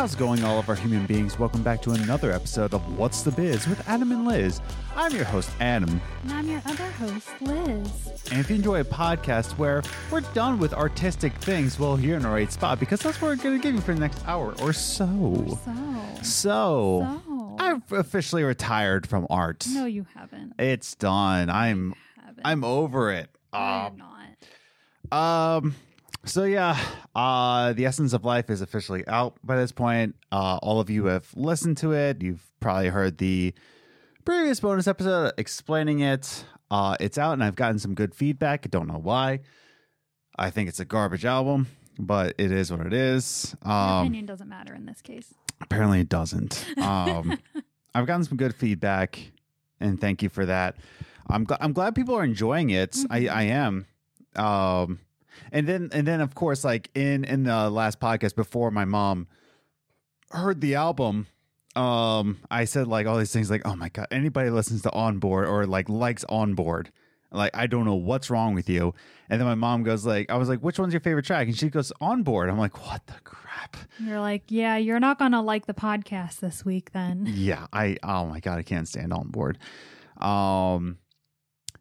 How's it going, all of our human beings? Welcome back to another episode of What's the Biz with Adam and Liz. I'm your host, Adam. And I'm your other host, Liz. And if you enjoy a podcast where we're done with artistic things, well, you're in the right spot because that's what we're going to give you for the next hour or so. So, So, So. I've officially retired from art. no, you haven't. It's done. I'm haven't. I'm over it. I Um, not. Um. So yeah, uh, the essence of life is officially out by this point. Uh, all of you have listened to it. You've probably heard the previous bonus episode explaining it. Uh, it's out, and I've gotten some good feedback. I don't know why. I think it's a garbage album, but it is what it is. Um, opinion doesn't matter in this case. apparently, it doesn't. Um, I've gotten some good feedback, and thank you for that. I'm gl- I'm glad people are enjoying it. I Mhm. I am. Um, and then and then of course, like in in the last podcast before my mom heard the album, um, I said like all these things like, oh my god, anybody listens to On Board or like likes On Board. Like I don't know what's wrong with you. And then my mom goes like, I was like, which one's your favorite track? And she goes, On Board. I'm like, what the crap? You're like, yeah, you're not gonna like the podcast this week then. yeah i oh my god i can't stand on board um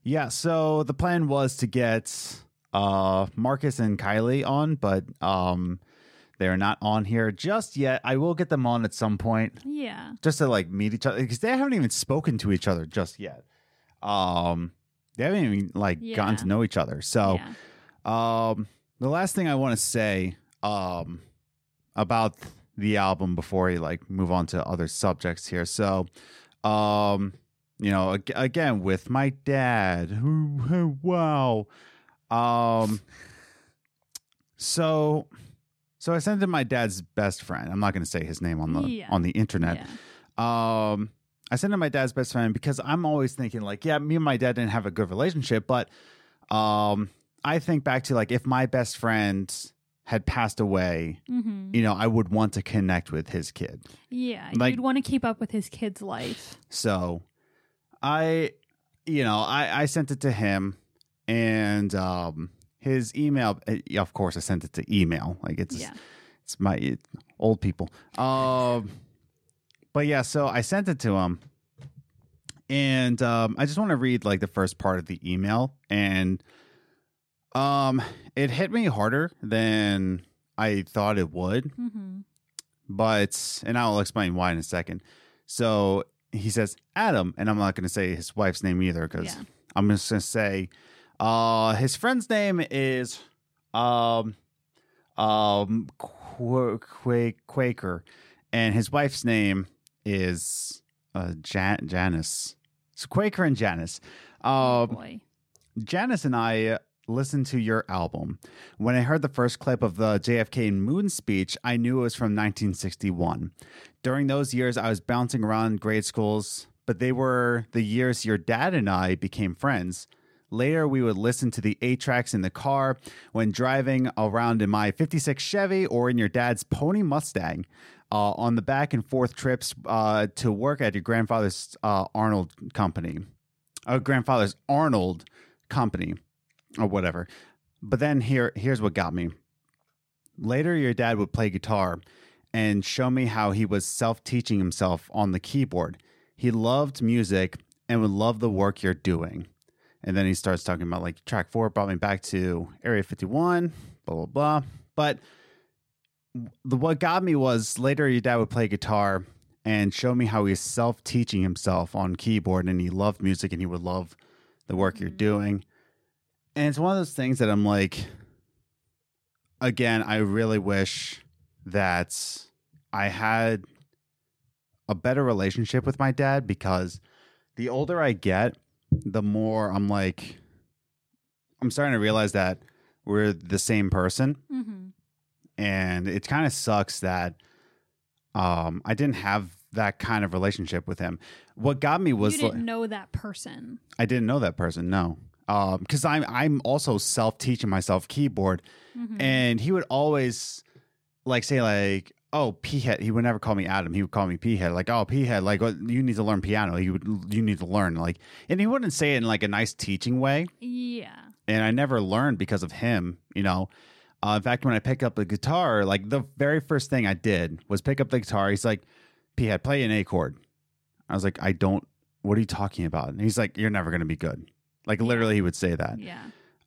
yeah so the plan was to get uh marcus and kylie on but um they're not on here just yet i will get them on at some point Yeah. just to like meet each other because they haven't even spoken to each other just yet um they haven't even like gotten to know each other so yeah. um, the last thing I want to say um about the album before we like move on to other subjects here. So, um, you know, ag- again with my dad. Wow. Um, so, so I sent it to my dad's best friend. I'm not going to say his name on the Yeah. on the internet. Yeah. Um, I sent it to my dad's best friend because I'm always thinking like, yeah, me and my dad didn't have a good relationship, but um, I think back to like if my best friend had passed away, Mm-hmm. you know, I would want to connect with his kid. Yeah. like- You'd want to keep up with his kid's life. So I, you know, I, I sent it to him and um, his email, uh, of course, I sent it to email. Like it's, Yeah. it's my it, old people. Um, but yeah, so I sent it to him, and um, I just want to read like the first part of the email, and um, it hit me harder than I thought it would, Mm-hmm. but and I'll explain why in a second. So he says Adam, and I'm not going to say his wife's name either because Yeah. I'm just going to say uh, his friend's name is um um Qu- Qua- Quaker, and his wife's name is uh Jan- Janice. So Quaker and Janice. Oh, Um, boy. Janice and I listened to your album. When I heard the first clip of the JFK Moon speech, I knew it was from 1961. During those years, I was bouncing around grade schools, but they were the years your dad and I became friends. Later, we would listen to the eight tracks in the car when driving around in my 56 Chevy or in your dad's Pony Mustang uh, on the back and forth trips uh, to work at your grandfather's uh, Arnold company. Uh, grandfather's Arnold company or whatever. But then here here's what got me. Later your dad would play guitar and show me how he was self-teaching himself on the keyboard. He loved music and would love the work you're doing. And then he starts talking about like track 4 brought me back to Area 51, blah blah blah. But the what got me was later your dad would play guitar and show me how he's self-teaching himself on keyboard and he loved music and he would love the work you're Mhm. doing. And it's one of those things that I'm like, again, I really wish that I had a better relationship with my dad because the older I get, the more I'm like, I'm starting to realize that we're the same person. Mm-hmm. And it kind of sucks that um, I didn't have that kind of relationship with him. What got me was you didn't like- know that person. I didn't know that person. No, because I'm I'm also self teaching myself keyboard, Mhm. and he would always like say like, "Oh, P head." He would never call me Adam. He would call me P head. Like, "Oh, P head." Like, "Oh, you need to learn piano. You would you need to learn like, and he wouldn't say it in like a nice teaching way. yeah. And I never learned because of him. You know, Uh, in fact, when I picked up the guitar, like the very first thing I did was pick up the guitar. He's like, "P, had play an A chord." I was like, "I don't. What are you talking about?" And he's like, "You're never gonna be good." Like literally, he would say that. Yeah.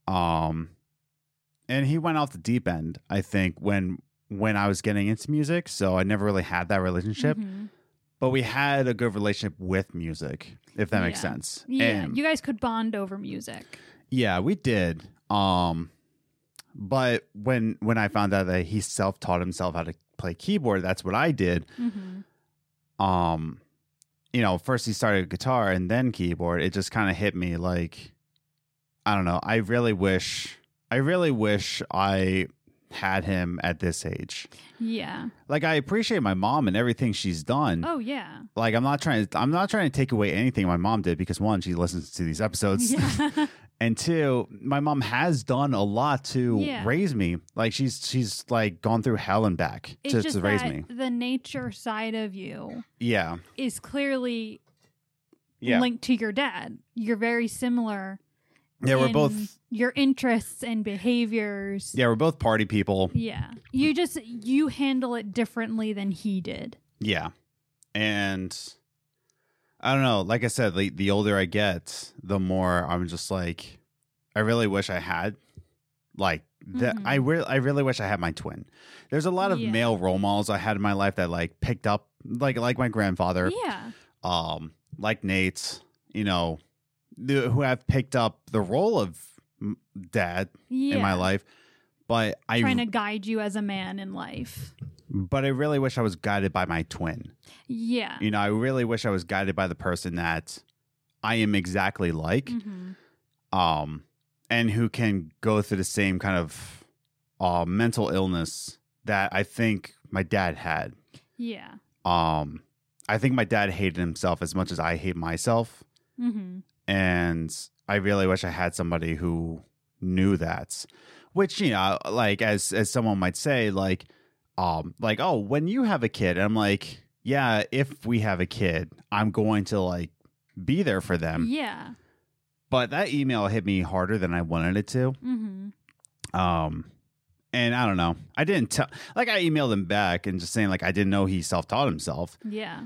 Um, and he went off the deep end. I think when when I was getting into music, so I never really had that relationship. Mhm. But we had a good relationship with music, if that makes sense. Yeah. And- you guys could bond over music. Yeah, we did. Um but when when I found out that he self-taught himself how to play keyboard, that's what I did. hmm Um you know, first he started guitar and then keyboard. It just kind of hit me like I don't know. I really wish I really wish I had him at this age. Yeah. Like I appreciate my mom and everything she's done. Oh yeah. Like I'm not trying to I'm not trying to take away anything my mom did because one, she listens to these episodes. Yeah. and two my mom has done a lot to Yeah. raise me like she's she's like gone through hell and back it's to, just to raise me the nature side of you yeah is clearly yeah linked to your dad. You're very similar. Yeah we're both your interests and behaviors. yeah we're both party people Yeah. You just you handle it differently than he did. yeah and i don't know like i said the, the older i get the more i'm just like i really wish i had like that Mhm. i really i really wish i had my twin there's a lot of Yeah. male role models i had in my life that like picked up like like my grandfather Yeah. um, like Nate, you know, the, who have picked up the role of dad Yeah. in my life. But I, Trying to guide you as a man in life. but I really wish I was guided by my twin. Yeah. You know, I really wish I was guided by the person that I am exactly like, Mhm. um, and who can go through the same kind of uh, mental illness that I think my dad had. Yeah. Um, I think my dad hated himself as much as I hate myself. hmm and I really wish I had somebody who knew that. Which you know, like as as someone might say, like, um, like oh, when you have a kid, I'm like, yeah, if we have a kid, I'm going to like be there for them. Yeah. But that email hit me harder than I wanted it to. hmm Um, and I don't know, I didn't tell, like, I emailed him back and just saying like I didn't know he self taught himself, Yeah.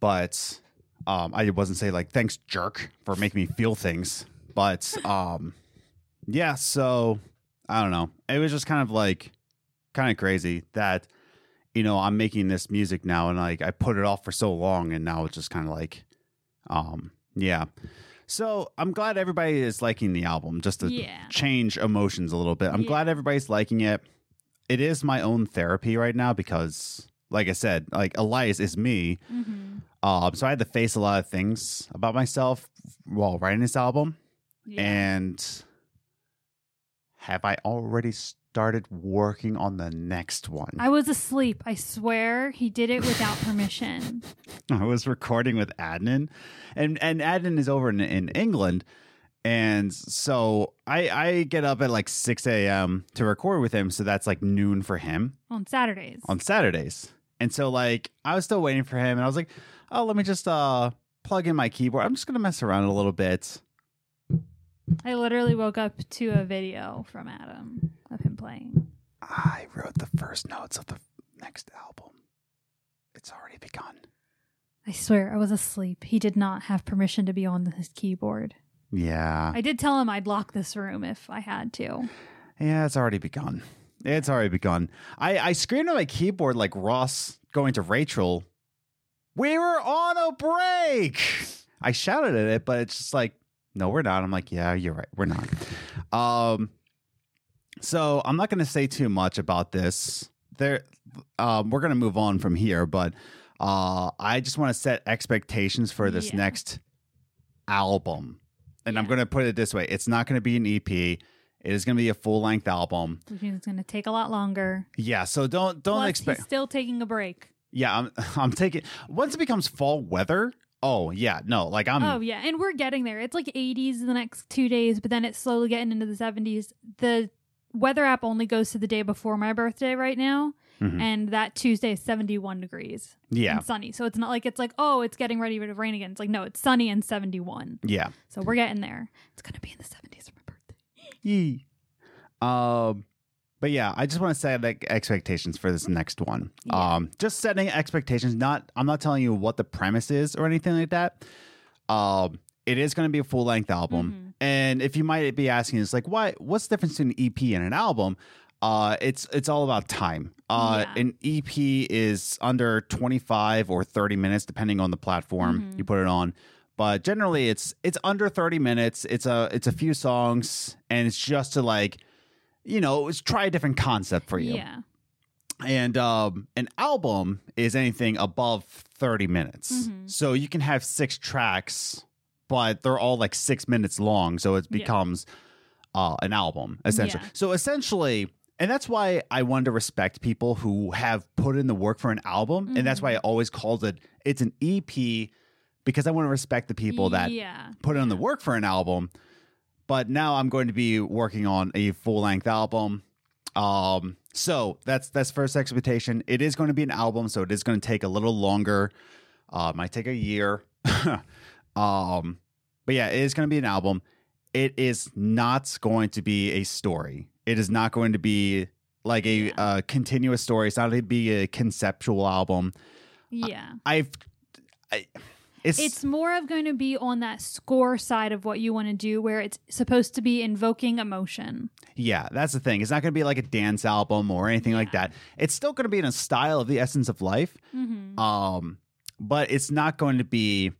but um, I wasn't say like thanks jerk for making me feel things, but um, yeah. So I don't know. It was just kind of like kind of crazy that you know I'm making this music now and like I put it off for so long and now it's just kind of like um yeah. So I'm glad everybody is liking the album just to Yeah. change emotions a little bit. I'm Yeah. glad everybody's liking it. It is my own therapy right now because like I said, like Elias is me. hmm Um, so I had to face a lot of things about myself while writing this album. Yeah. And have I already started working on the next one? I was asleep. I swear he did it without permission. I was recording with Adnan, and and Adnan is over in, in England, and so I I get up at like six a.m. to record with him. So that's like noon for him on Saturdays. on Saturdays. And so like I was still waiting for him, and I was like, oh, let me just uh plug in my keyboard. I'm just gonna mess around a little bit. I literally woke up to a video from Adam of him playing. I wrote the first notes of the next album. It's already begun. I swear I was asleep. He did not have permission to be on his keyboard. Yeah. I did tell him I'd lock this room if I had to. Yeah, it's already begun. It's already begun. I, I screamed on my keyboard like Ross going to Rachel. We were on a break. I shouted at it, but it's just like, no, we're not. I'm like, yeah, you're right. We're not. Um, so I'm not going to say too much about this. There, um, we're going to move on from here, but uh, I just want to set expectations for this Yeah. next album. And I'm going to put it this way: it's not going to be an EP. It is going to be a full length album. Which means it's going to take a lot longer. Yeah, so don't don't Plus, expect. still taking a break. Yeah, I'm I'm taking once it becomes fall weather. Oh yeah, no, like I'm. oh yeah, and we're getting there. It's like 80s the next two days, but then it's slowly getting into the 70s. The weather app only goes to the day before my birthday right now, Mhm. and that Tuesday is 71 degrees yeah, sunny. So it's not like it's like oh, it's getting ready to rain again. It's like no, it's sunny and 71. yeah. So we're getting there. It's gonna be in the 70s for my birthday. Yee. Um, but yeah, I just want to set like expectations for this next one. Yeah. Um, just setting expectations. Not, I'm not telling you what the premise is or anything like that. Um, it is going to be a full length album, Mhm. and if you might be asking, it's like, why? What's the difference between an EP and an album? Uh, it's it's all about time. Uh, Yeah. an EP is under 25 or 30 minutes, depending on the platform Mhm. you put it on. But generally, it's it's under 30 minutes. It's a it's a few songs, and it's just to like, you know, it's try a different concept for you. Yeah. And um, an album is anything above 30 minutes. Mhm. So you can have six tracks, but they're all like six minutes long. So it Yeah. becomes uh, an album, essentially. Yeah. So essentially, and that's why I wanted to respect people who have put in the work for an album. And that's why I Mm-hmm. always called it, it's an EP, because I want to respect the people that yeah. put in the work for an album. But now I'm going to be working on a full length album. Um, so that's that's first expectation. It is going to be an album, so it is going to take a little longer. Uh, might take a year. um, but yeah, it is going to be an album. It is not going to be a story. It is not going to be like a Yeah. uh, continuous story. It's not going to be a conceptual album. Yeah. I've, I, it's It's more of going to be on that score side of what you want to do, where it's supposed to be invoking emotion. Yeah, that's the thing. It's not going to be like a dance album or anything like that. It's still going to be in a style of the essence of life. Mm-hmm. Um, but it's not going to be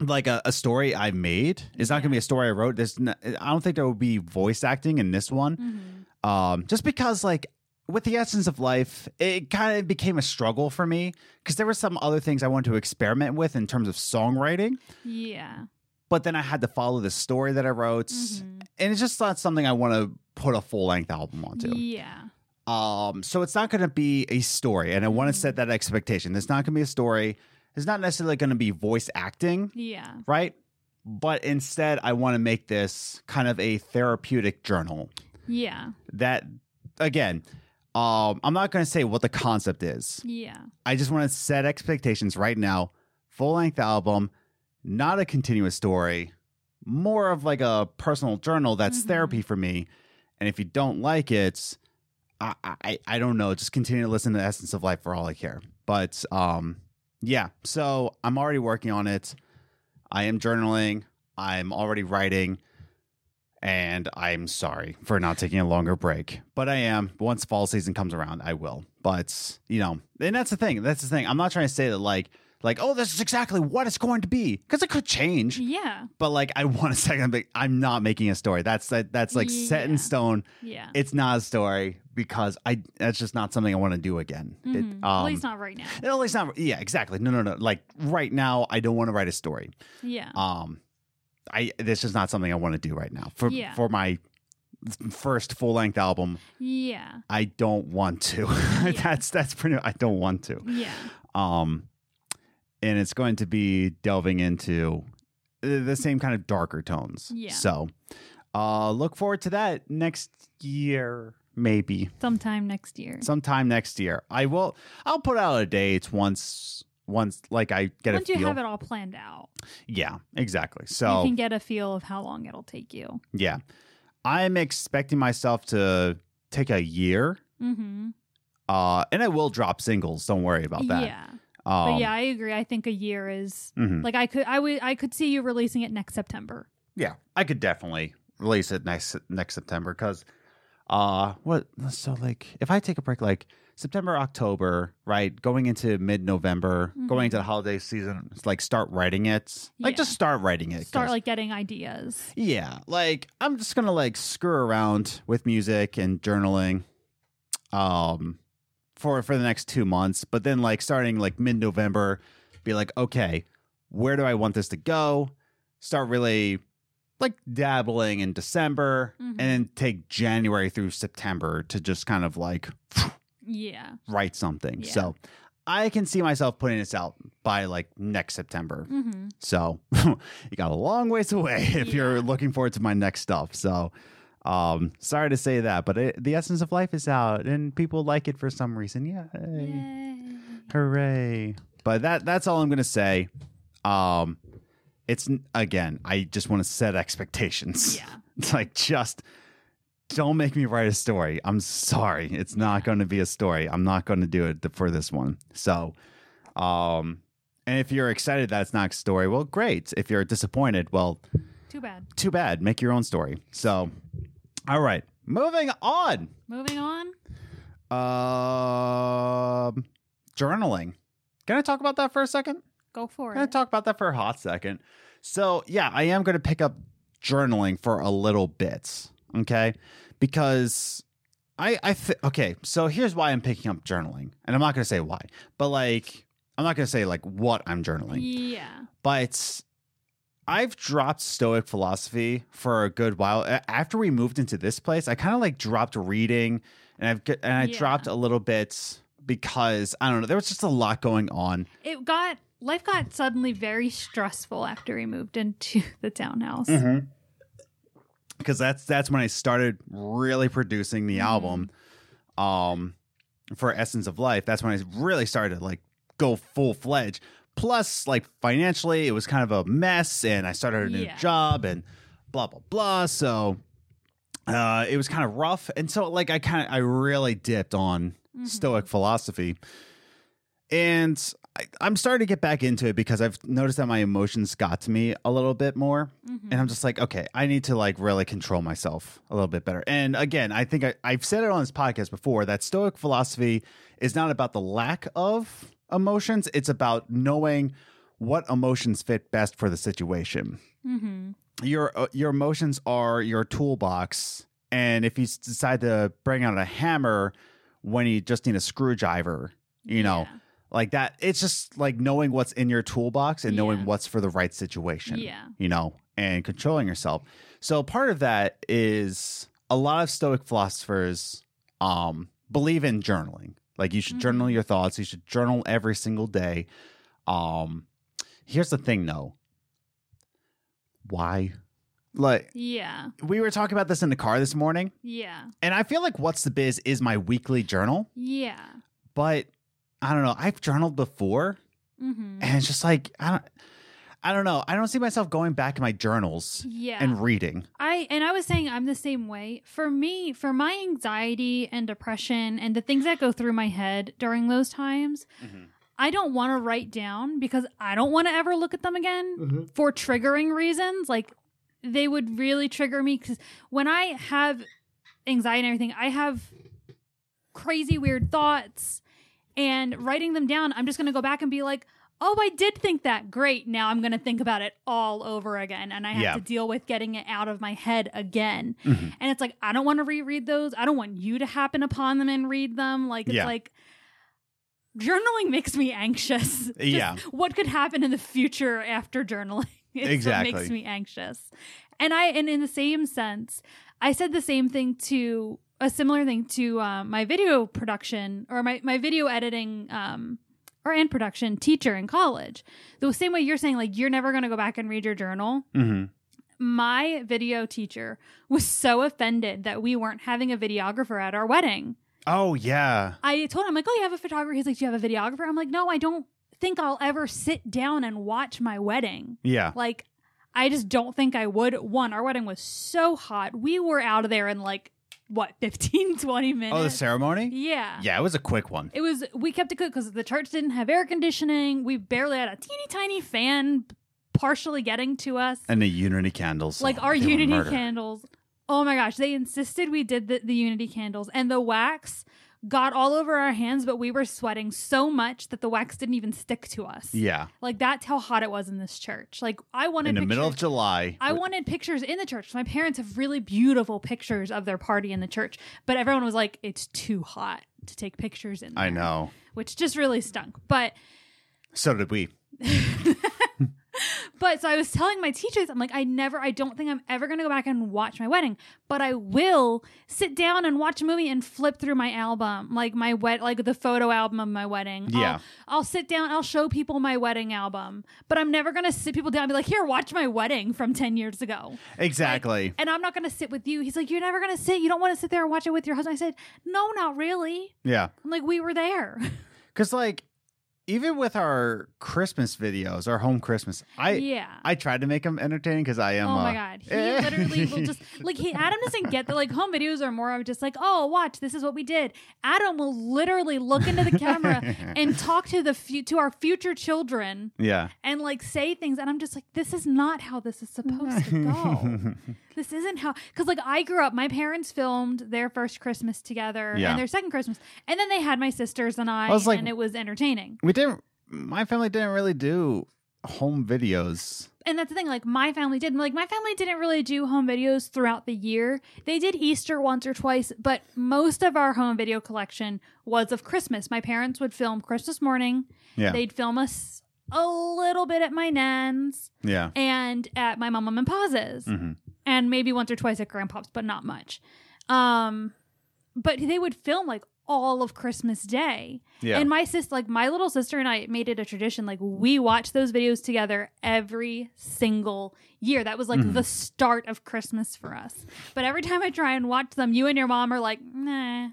like a, a story I made. It's not going to be a story I wrote. There's n I don't think there will be voice acting in this one. Mm-hmm. Um, just because like with the essence of life, it kind of became a struggle for me because there were some other things I wanted to experiment with in terms of songwriting. Yeah. But then I had to follow the story that I wrote, Mhm. and it's just not something I want to put a full length album onto. Yeah. Um, so it's not going to be a story, and I want to set that expectation. It's not going to be a story. It's not necessarily going to be voice acting, Yeah. right? But instead, I want to make this kind of a therapeutic journal. Yeah. That, again, um, I'm not going to say what the concept is. Yeah. I just want to set expectations right now. Full length album, not a continuous story, more of like a personal journal that's Mhm. therapy for me. And if you don't like it, I, I I don't know. Just continue to listen to the essence of life for all I care. But um, yeah. So I'm already working on it. I am journaling. I'm already writing. And I'm sorry for not taking a longer break, but I am. Once fall season comes around, I will. But you know, and that's the thing. That's the thing. I'm not trying to say that like, like, oh, this is exactly what it's going to be because it could change. Yeah. But like, I want to second. But I'm not making a story. That's that. That's like set in stone. Yeah. It's not a story because I. That's just not something I want to do again. It, Mhm. um, At least not right now. At least not. Yeah, exactly. No, no, no. Like right now, I don't want to write a story. Yeah. Um, I. This is not something I want to do right now for Yeah. for my first full length album. yeah. I don't want to. that's that's pretty. I don't want to. Yeah. Um, and it's going to be delving into the the same kind of darker tones. Yeah. So, uh, look forward to that next year, maybe Sometime next year. sometime next year. I will. I'll put out a date once. Once, like I get Once a you have it all planned out, yeah, exactly. So you can get a feel of how long it'll take you. yeah, I'm expecting myself to take a year. Mm-hmm. Uh, and I will drop singles. Don't worry about that. Yeah. Um, but yeah, I agree. I think a year is mhm. like I could I would I could see you releasing it next September. Yeah, I could definitely release it next next September because, uh, what? So like, if I take a break, like September, October, right, going into mid November, going into the holiday season, it's like start writing it, like Yeah. just start writing it. Start like getting ideas. yeah, like I'm just gonna like screw around with music and journaling, um, for for the next two months. But then like starting like mid November, be like, okay, where do I want this to go? Start really like dabbling in December, Mhm. and then take January through September to just kind of like Yeah. write something. Yeah. So. I can see myself putting this out by like next September. Mm-hmm. So you got a long ways away if you're looking forward to my next stuff. So um sorry to say that, but it, the essence of life is out and people like it for some reason. Yay. Yay. Hooray. But that that's all I'm going to say. Um it's again, I just want to set expectations. Yeah. It's like just don't make me write a story. I'm sorry. It's not going to be a story. I'm not going to do it for this one. So, um, and if you're excited that it's not a story, well, great. If you're disappointed, well, Too bad. too bad. Make your own story. So, all right, moving on. Moving on. Um, journaling. Can I talk about that for a second? Go for Can I it. talk about that for a hot second? So, yeah, I am going to pick up journaling for a little bit, okay? Because I, I, th- okay, so here's why I'm picking up journaling, and I'm not going to say why, but like, I'm not going to say like what I'm journaling, yeah. but I've dropped Stoic philosophy for a good while. After we moved into this place, I kind of like dropped reading, and I've and I Yeah. dropped a little bit because I don't know, there was just a lot going on. It got life got suddenly very stressful after we moved into the townhouse. Mm-hmm. Because that's that's when I started really producing the album, um, for Essence of Life. That's when I really started to like go full fledged. Plus, like financially, it was kind of a mess, and I started a new Yeah. job and blah blah blah. So, uh, it was kind of rough, and so like I kind of I really dipped on Mhm. Stoic philosophy. And I, I'm starting to get back into it because I've noticed that my emotions got to me a little bit more. Mhm. And I'm just like, okay, I need to like really control myself a little bit better. And again, I think I, I've said it on this podcast before that Stoic philosophy is not about the lack of emotions, it's about knowing what emotions fit best for the situation Mhm. your uh, your emotions are your toolbox and if you decide to bring out a hammer when you just need a screwdriver you know Yeah. Like that it's just like knowing what's in your toolbox and knowing Yeah. what's for the right situation Yeah. you know and controlling yourself so part of that is a lot of stoic philosophers um believe in journaling like you should journal Mhm. your thoughts you should journal every single day um here's the thing though why like Yeah. we were talking about this in the car this morning Yeah. and i feel like what's the biz is my weekly journal Yeah. but i don't know i've journaled before hmm and it's just like i don't i don't know i don't see myself going back in my journals Yeah. and reading I and I was saying I'm the same way. For me, for my anxiety and depression and the things that go through my head during those times, I don't want to write down because I don't want to ever look at them again for triggering reasons. Like they would really trigger me because when I have anxiety and everything, I have crazy weird thoughts. And writing them down, I'm just going to go back and be like, oh, I did think that. Great. Now I'm going to think about it all over again. And I have Yeah. to deal with getting it out of my head again. Mhm. And it's like, I don't want to reread those. I don't want you to happen upon them and read them. Like, it's Yeah. like, journaling makes me anxious. Just Yeah. What could happen in the future after journaling? Exactly. makes me anxious. And I, and in the same sense, I said the same thing to a similar thing to um, my video production or my, my video editing um, or and production teacher in college. The same way you're saying, like, you're never going to go back and read your journal hmm my video teacher was so offended that we weren't having a videographer at our wedding. oh yeah I told him, like, oh, you have a photographer? He's like, do you have a videographer? I'm like, no, I don't think I'll ever sit down and watch my wedding. yeah Like, I just don't think I would. One, our wedding was so hot. We were out of there in like, what, 15, 20 minutes? oh the ceremony Yeah. yeah it was a quick one It was, we kept it good because the church didn't have air conditioning. We barely had a teeny tiny fan partially getting to us. and the unity candles like oh, our unity candles oh my gosh they insisted we did the, the unity candles and the wax got all over our hands but we were sweating so much that the wax didn't even stick to us yeah like that's how hot it was in this church like i wanted in the middle of pictures- july I wanted pictures in the church. My parents have really beautiful pictures of their party in the church, but everyone was like, "It's too hot to take pictures in." i know which just really stunk. But so did we but so I was telling my teachers, I'm like, I never, I don't think I'm ever going to go back and watch my wedding, but I will sit down and watch a movie and flip through my album, like my wet, like the photo album of my wedding. Yeah. I'll, I'll sit down, I'll show people my wedding album, but I'm never going to sit people down and be like, here, watch my wedding from 10 years ago. exactly And I'm not going to sit with you. He's like, you're never going to sit. You don't want to sit there and watch it with your husband. I said, no, not really. yeah I'm like, we were there. Because, like, even with our Christmas videos, our home Christmas, I yeah. I tried to make them entertaining because I am. Oh my uh, god, he literally will just like he Adam doesn't get the like home videos are more of just like oh watch this is what we did. Adam will literally look into the camera and talk to the fu- to our future children yeah. and like say things and I'm just like this is not how this is supposed to go. this isn't how because like I grew up. My parents filmed their first Christmas together Yeah. and their second Christmas, and then they had my sisters and I, I like- and it was entertaining. we didn't. My family didn't really do home videos. and that's the thing like my family did like my family didn't really do home videos throughout the year they did easter once or twice but most of our home video collection was of christmas my parents would film christmas morning Yeah. they'd film us a little bit at my nan's yeah. and at my mom and pa's hmm and maybe once or twice at grandpa's but not much um but they would film like all of christmas day Yeah. and my sister, like my little sister and I made it a tradition. Like we watch those videos together every single year. That was like Mhm. the start of Christmas for us. But every time I try and watch them, you and your mom are like, nah.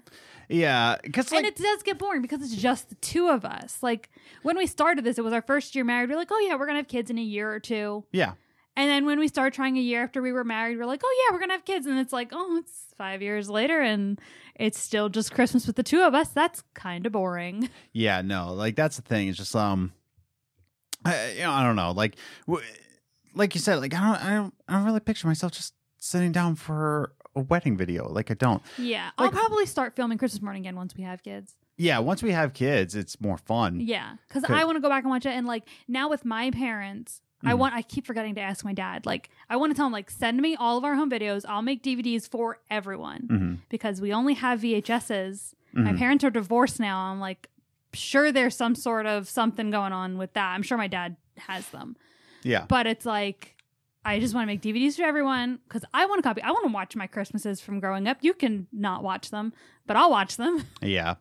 yeah. Because like and it does get boring because it's just the two of us. Like when we started this, it was our first year married. We're like, oh yeah, we're gonna have kids in a year or two. yeah. And then when we started trying a year after we were married, we're like, oh yeah, we're gonna have kids. And it's like, oh, it's five years later and it's still just Christmas with the two of us. That's kind of boring. Yeah, no, like that's the thing. It's just um, I, you know, I don't know. Like, w- like you said, like I don't, I don't, I don't really picture myself just sitting down for a wedding video. Like I don't. Yeah, Like- I'll probably start filming Christmas morning again once we have kids. Yeah, once we have kids, it's more fun. Yeah, because. I want to go back and watch it. And like now with my parents, I Mhm. want. I keep forgetting to ask my dad. Like I want to tell him like send me all of our home videos. I'll make DVDs for everyone hmm because we only have VHSs. My Mhm. parents are divorced now. I'm like sure there's some sort of something going on with that. I'm sure my dad has them, Yeah, but it's like. I just want to make DVDs for everyone because I want to copy. I want to watch my Christmases from growing up. You can not watch them, but I'll watch them. yeah.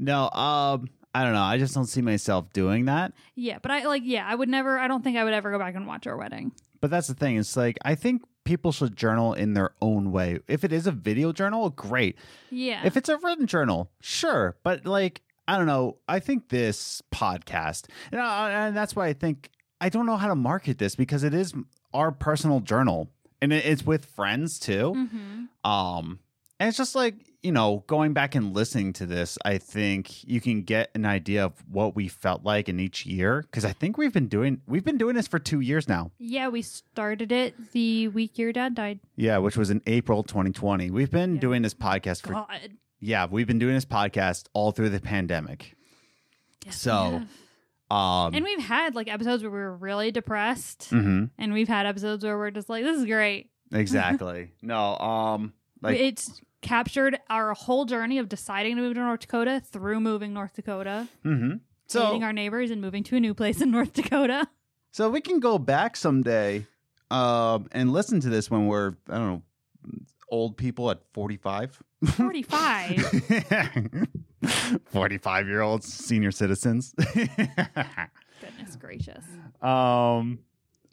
No, um, I don't know. I just don't see myself doing that. Yeah, but I like yeah, I would never I don't think I would ever go back and watch our wedding. But that's the thing. It's like I think people should journal in their own way. If it is a video journal, great. Yeah. If it's a written journal, sure. But like, I don't know. I think this podcast, and, I, and that's why I think I don't know how to market this because it is our personal journal, and it, it's with friends too. hmm Um, and it's just like you know, going back and listening to this, I think you can get an idea of what we felt like in each year because I think we've been doing we've been doing this for two years now. Yeah, we started it the week your dad died. Yeah, which was in April 2020. We've been Yeah. doing this podcast for God. yeah, we've been doing this podcast all through the pandemic. Yes, So. Um, and we've had like episodes where we were really depressed, mhm, and we've had episodes where we're just like, "This is great." exactly. no, um, like it's captured our whole journey of deciding to move to North Dakota through moving North Dakota, mhm. so dating our neighbors, and moving to a new place in North Dakota. so we can go back someday, um, and listen to this when we're I don't know old people at 45. Forty-five. 45 year olds senior citizens Goodness gracious. um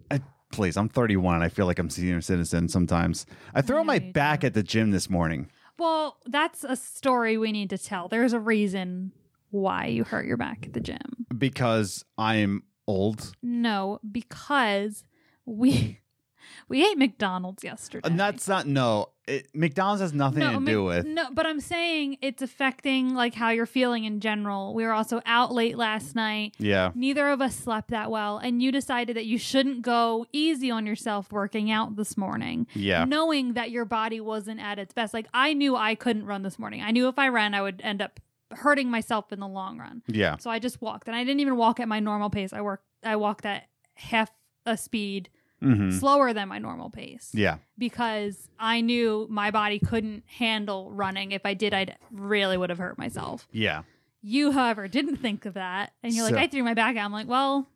I, please i'm 31 and i feel like i'm senior citizen sometimes i throw Yeah, my back do. at the gym this morning Well, that's a story we need to tell. There's a reason why you hurt your back at the gym. because i'm old No, because we we ate McDonald's yesterday. and that's not no it, mcdonald's has nothing to Mc- do with No, but I'm saying it's affecting like how you're feeling in general. We were also out late last night. yeah Neither of us slept that well, and you decided that you shouldn't go easy on yourself working out this morning. yeah knowing that your body wasn't at its best. Like I knew I couldn't run this morning. I knew if I ran, I would end up hurting myself in the long run. yeah So I just walked, and I didn't even walk at my normal pace. I worked. I walked at half a speed hmm slower than my normal pace. Yeah. Because I knew my body couldn't handle running. If I did, I really would have hurt myself. yeah. You, however, didn't think of that, and you're So- like, I threw my back out. I'm like, well,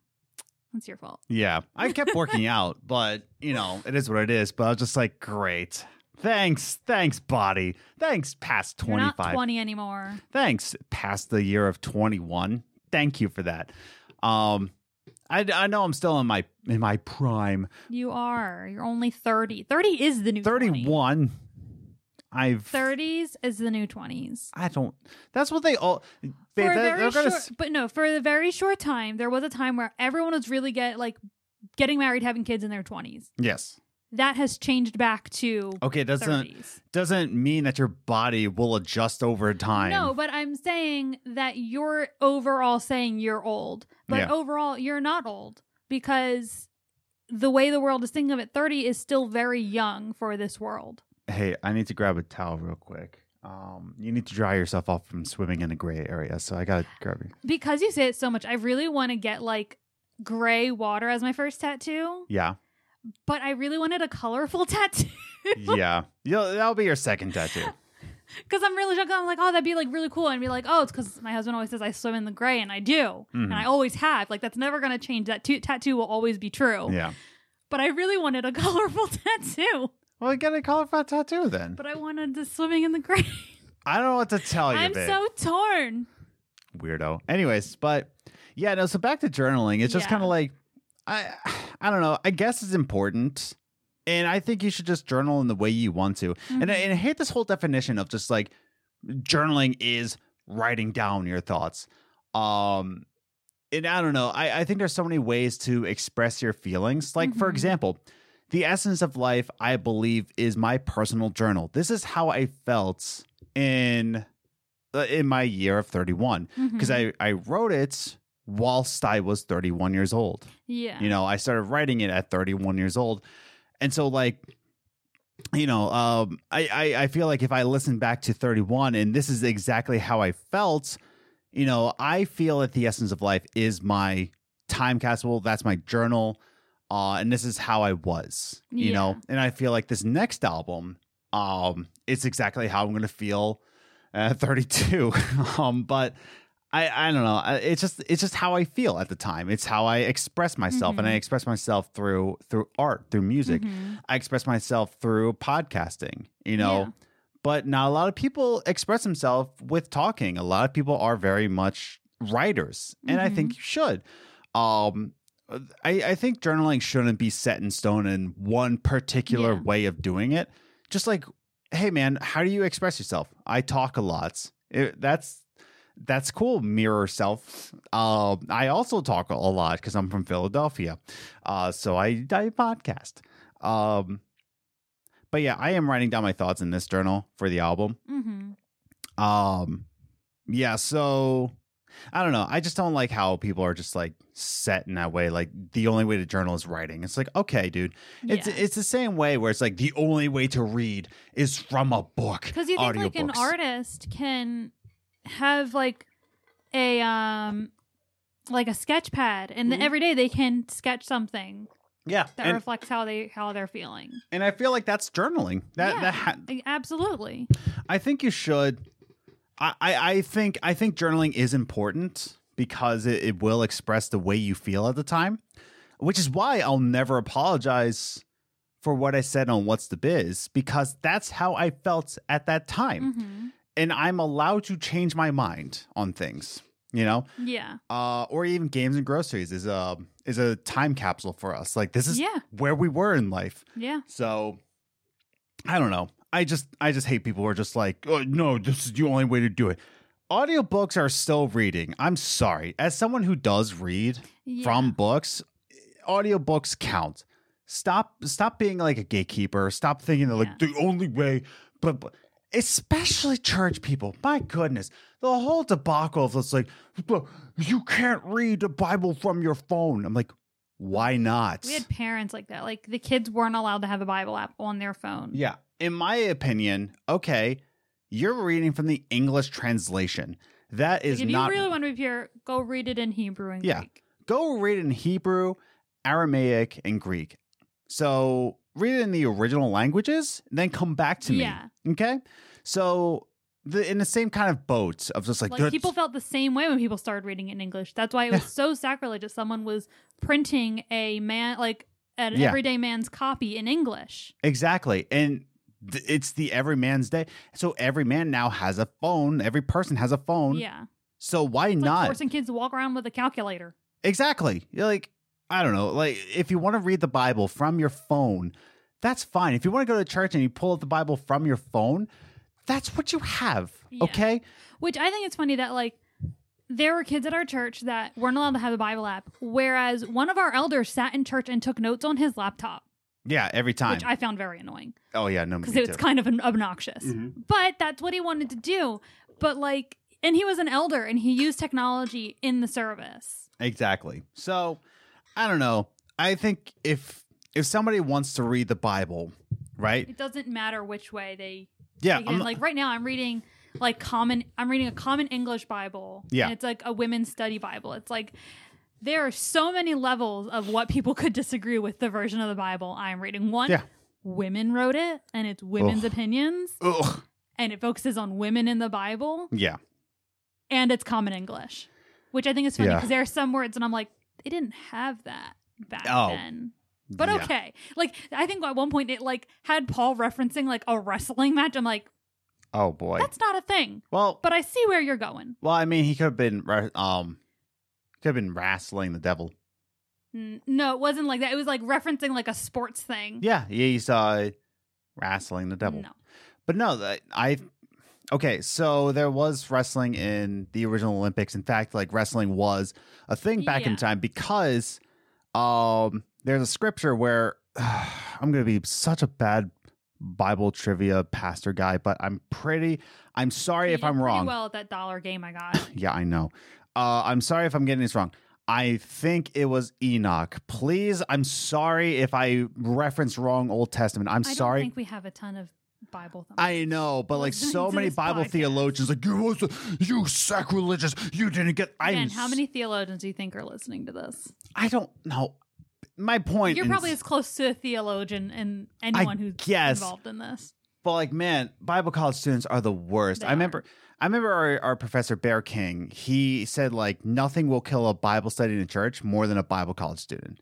that's your fault. yeah. I kept working out but you know it is what it is. But i was just like great. Thanks. Thanks body. Thanks past not 25 20 anymore. thanks past the year of 21 thank you for that. Um I, I know i'm still in my in my prime You are. You're only 30. 30 is the new 20. 31 I've 30s is the new 20s. I don't. That's what they all. Babe, for a very short, s- but no, for a very short time, there was a time where everyone was really get like getting married, having kids in their 20s. yes. That has changed back to Okay, it doesn't 30s. doesn't mean that your body will adjust over time. No, but I'm saying that you're overall saying you're old, but Yeah. overall you're not old because the way the world is thinking of it, 30 is still very young for this world. Hey, I need to grab a towel real quick. Um, you need to dry yourself off from swimming in a gray area, so I gotta grab you. Because you say it so much, I really want to get like gray water as my first tattoo, Yeah, but I really wanted a colorful tattoo. yeah. You'll, that'll be your second tattoo. Because I'm really shocked. I'm like, oh, that'd be like really cool. And be like, oh, it's because my husband always says I swim in the gray, and I do. Mhm. And I always have. Like, that's never going to change. That t- tattoo will always be true. Yeah. But I really wanted a colorful tattoo. Well, get a colorful tattoo then. But I wanted the swimming in the gray. I don't know what to tell you, I'm babe. so torn. weirdo. Anyways, but yeah, no. So back to journaling. It's just Yeah. kind of like I, I don't know. I guess it's important, and I think you should just journal in the way you want to. And, I, Mhm. and I hate this whole definition of just like journaling is writing down your thoughts. Um, and I don't know. I, I think there's so many ways to express your feelings. Like for Mhm. example. The essence of life, I believe, is my personal journal. This is how I felt in uh, in my year of 31 because Mhm. I, I wrote it whilst I was 31 years old. yeah. You know, I started writing it at 31 years old. And so like you know, um I, I I feel like if I listen back to 31 and this is exactly how I felt, you know, I feel that the essence of life is my time capsule, that's my journal. Uh and this is how I was, you know. And I feel like this next album um it's exactly how I'm going to feel at 32. um but I, I don't know. It's just it's just how I feel at the time. It's how I express myself, and I Mhm. express myself through through art, through music. Mhm. I express myself through podcasting. You know, Yeah. but not a lot of people express themselves with talking. A lot of people are very much writers, and I think you should. Um, I, I think journaling shouldn't be set in stone in one particular Yeah. way of doing it. Just like, hey man, how do you express yourself? I talk a lot. It, that's that's cool. Mirror self. Um, I also talk a lot because I'm from Philadelphia, uh, so I I podcast. Um, but yeah, I am writing down my thoughts in this journal for the album. Mhm. Um, yeah, so I don't know. I just don't like how people are just like set in that way. Like the only way to journal is writing. It's like, okay, dude. It's Yeah. it's the same way where it's like the only way to read is from a book. Because you think like an artist can have like a um like a sketch pad and Mhm. every day they can sketch something Yeah, that and, reflects how they how they're feeling. and I feel like that's journaling. That Yeah. that ha- Absolutely. I think you should. I, I, I think I think journaling is important because it, it will express the way you feel at the time, which is why I'll never apologize for what I said on What's the Biz because that's how I felt at that time, hmm and I'm allowed to change my mind on things. You know, Yeah. uh, or even games and groceries is a is a time capsule for us. Like this is Yeah. where we were in life. Yeah. So I don't know. I just I just hate people who are just like, oh no, this is the only way to do it. Audiobooks are still reading. I'm sorry. As someone who does read yeah. from books, audiobooks count. Stop stop being like a gatekeeper. Stop thinking that like the only way but, but especially church people. My goodness. The whole debacle of it's like you can't read the Bible from your phone. I'm like, why not? we had parents like that. Like the kids weren't allowed to have a Bible app on their phone. Yeah. In my opinion, okay, you're reading from the English translation. That is Like, if not you really want to be pure, go read it in Hebrew and Yeah. Greek. go read it in Hebrew, Aramaic, and Greek. So read it in the original languages, then come back to me. Yeah. Okay. So the in the same kind of boat of just like, Like people felt the same way when people started reading it in English. That's why it was so sacrilegious. Someone was printing a man like an Yeah. everyday man's copy in English. exactly. And th- it's the every man's day. So every man now has a phone. Every person has a phone. Yeah. So why It's not? like forcing kids to walk around with a calculator. Exactly. You're like, I don't know. Like, if you want to read the Bible from your phone, that's fine. If you want to go to church and you pull up the Bible from your phone, that's what you have. Yeah. Okay? Which I think it's funny that like there were kids at our church that weren't allowed to have a Bible app, whereas one of our elders sat in church and took notes on his laptop, Yeah, every time. which I found very annoying oh yeah, no, me because too. it's kind of an- obnoxious. Mhm. But that's what he wanted to do. But like, and he was an elder and he used technology in the service. Exactly. So, I don't know. I think if if somebody wants to read the Bible, right? It doesn't matter which way they Yeah, I'm like right now i'm reading like common i'm reading a common english bible Yeah. and it's like a women's study bible it's like there are so many levels of what people could disagree with the version of the bible i'm reading one Yeah. women wrote it and it's women's Ugh. opinions Ugh. and it focuses on women in the bible Yeah. and it's common english which i think is funny Yeah. because there are some words and i'm like they didn't have that back Oh. then but Yeah. okay like i think at one point it like had paul referencing like a wrestling match i'm like Oh boy. that's not a thing well, but I see where you're going. well, I mean, he could have been um could have been wrestling the devil. No, it wasn't like that. It was like referencing like a sports thing. Yeah, he's uh wrestling the devil. No. But no, I okay. So there was wrestling in the original Olympics. In fact, like wrestling was a thing back in time because um there's a scripture where I'm going to be such a bad Bible trivia pastor guy, but I'm pretty. I'm sorry You if I'm wrong. Well, at that dollar game I got. Yeah, I know. Uh, I'm sorry if I'm getting this wrong. I think it was Enoch. Please, I'm sorry if I reference wrong Old Testament. I'm I sorry. don't think we have a ton of Bible. thumbs. I know, but like so many Bible podcast. theologians, like you, you sacrilegious, you didn't get. I'm, how many theologians do you think are listening to this? I don't know. My point. You're probably as close to a theologian and anyone who's guess. involved in this. but like, man, Bible college students are the worst. They I remember. I remember our, our professor Bear King. He said like nothing will kill a Bible study in a church more than a Bible college student,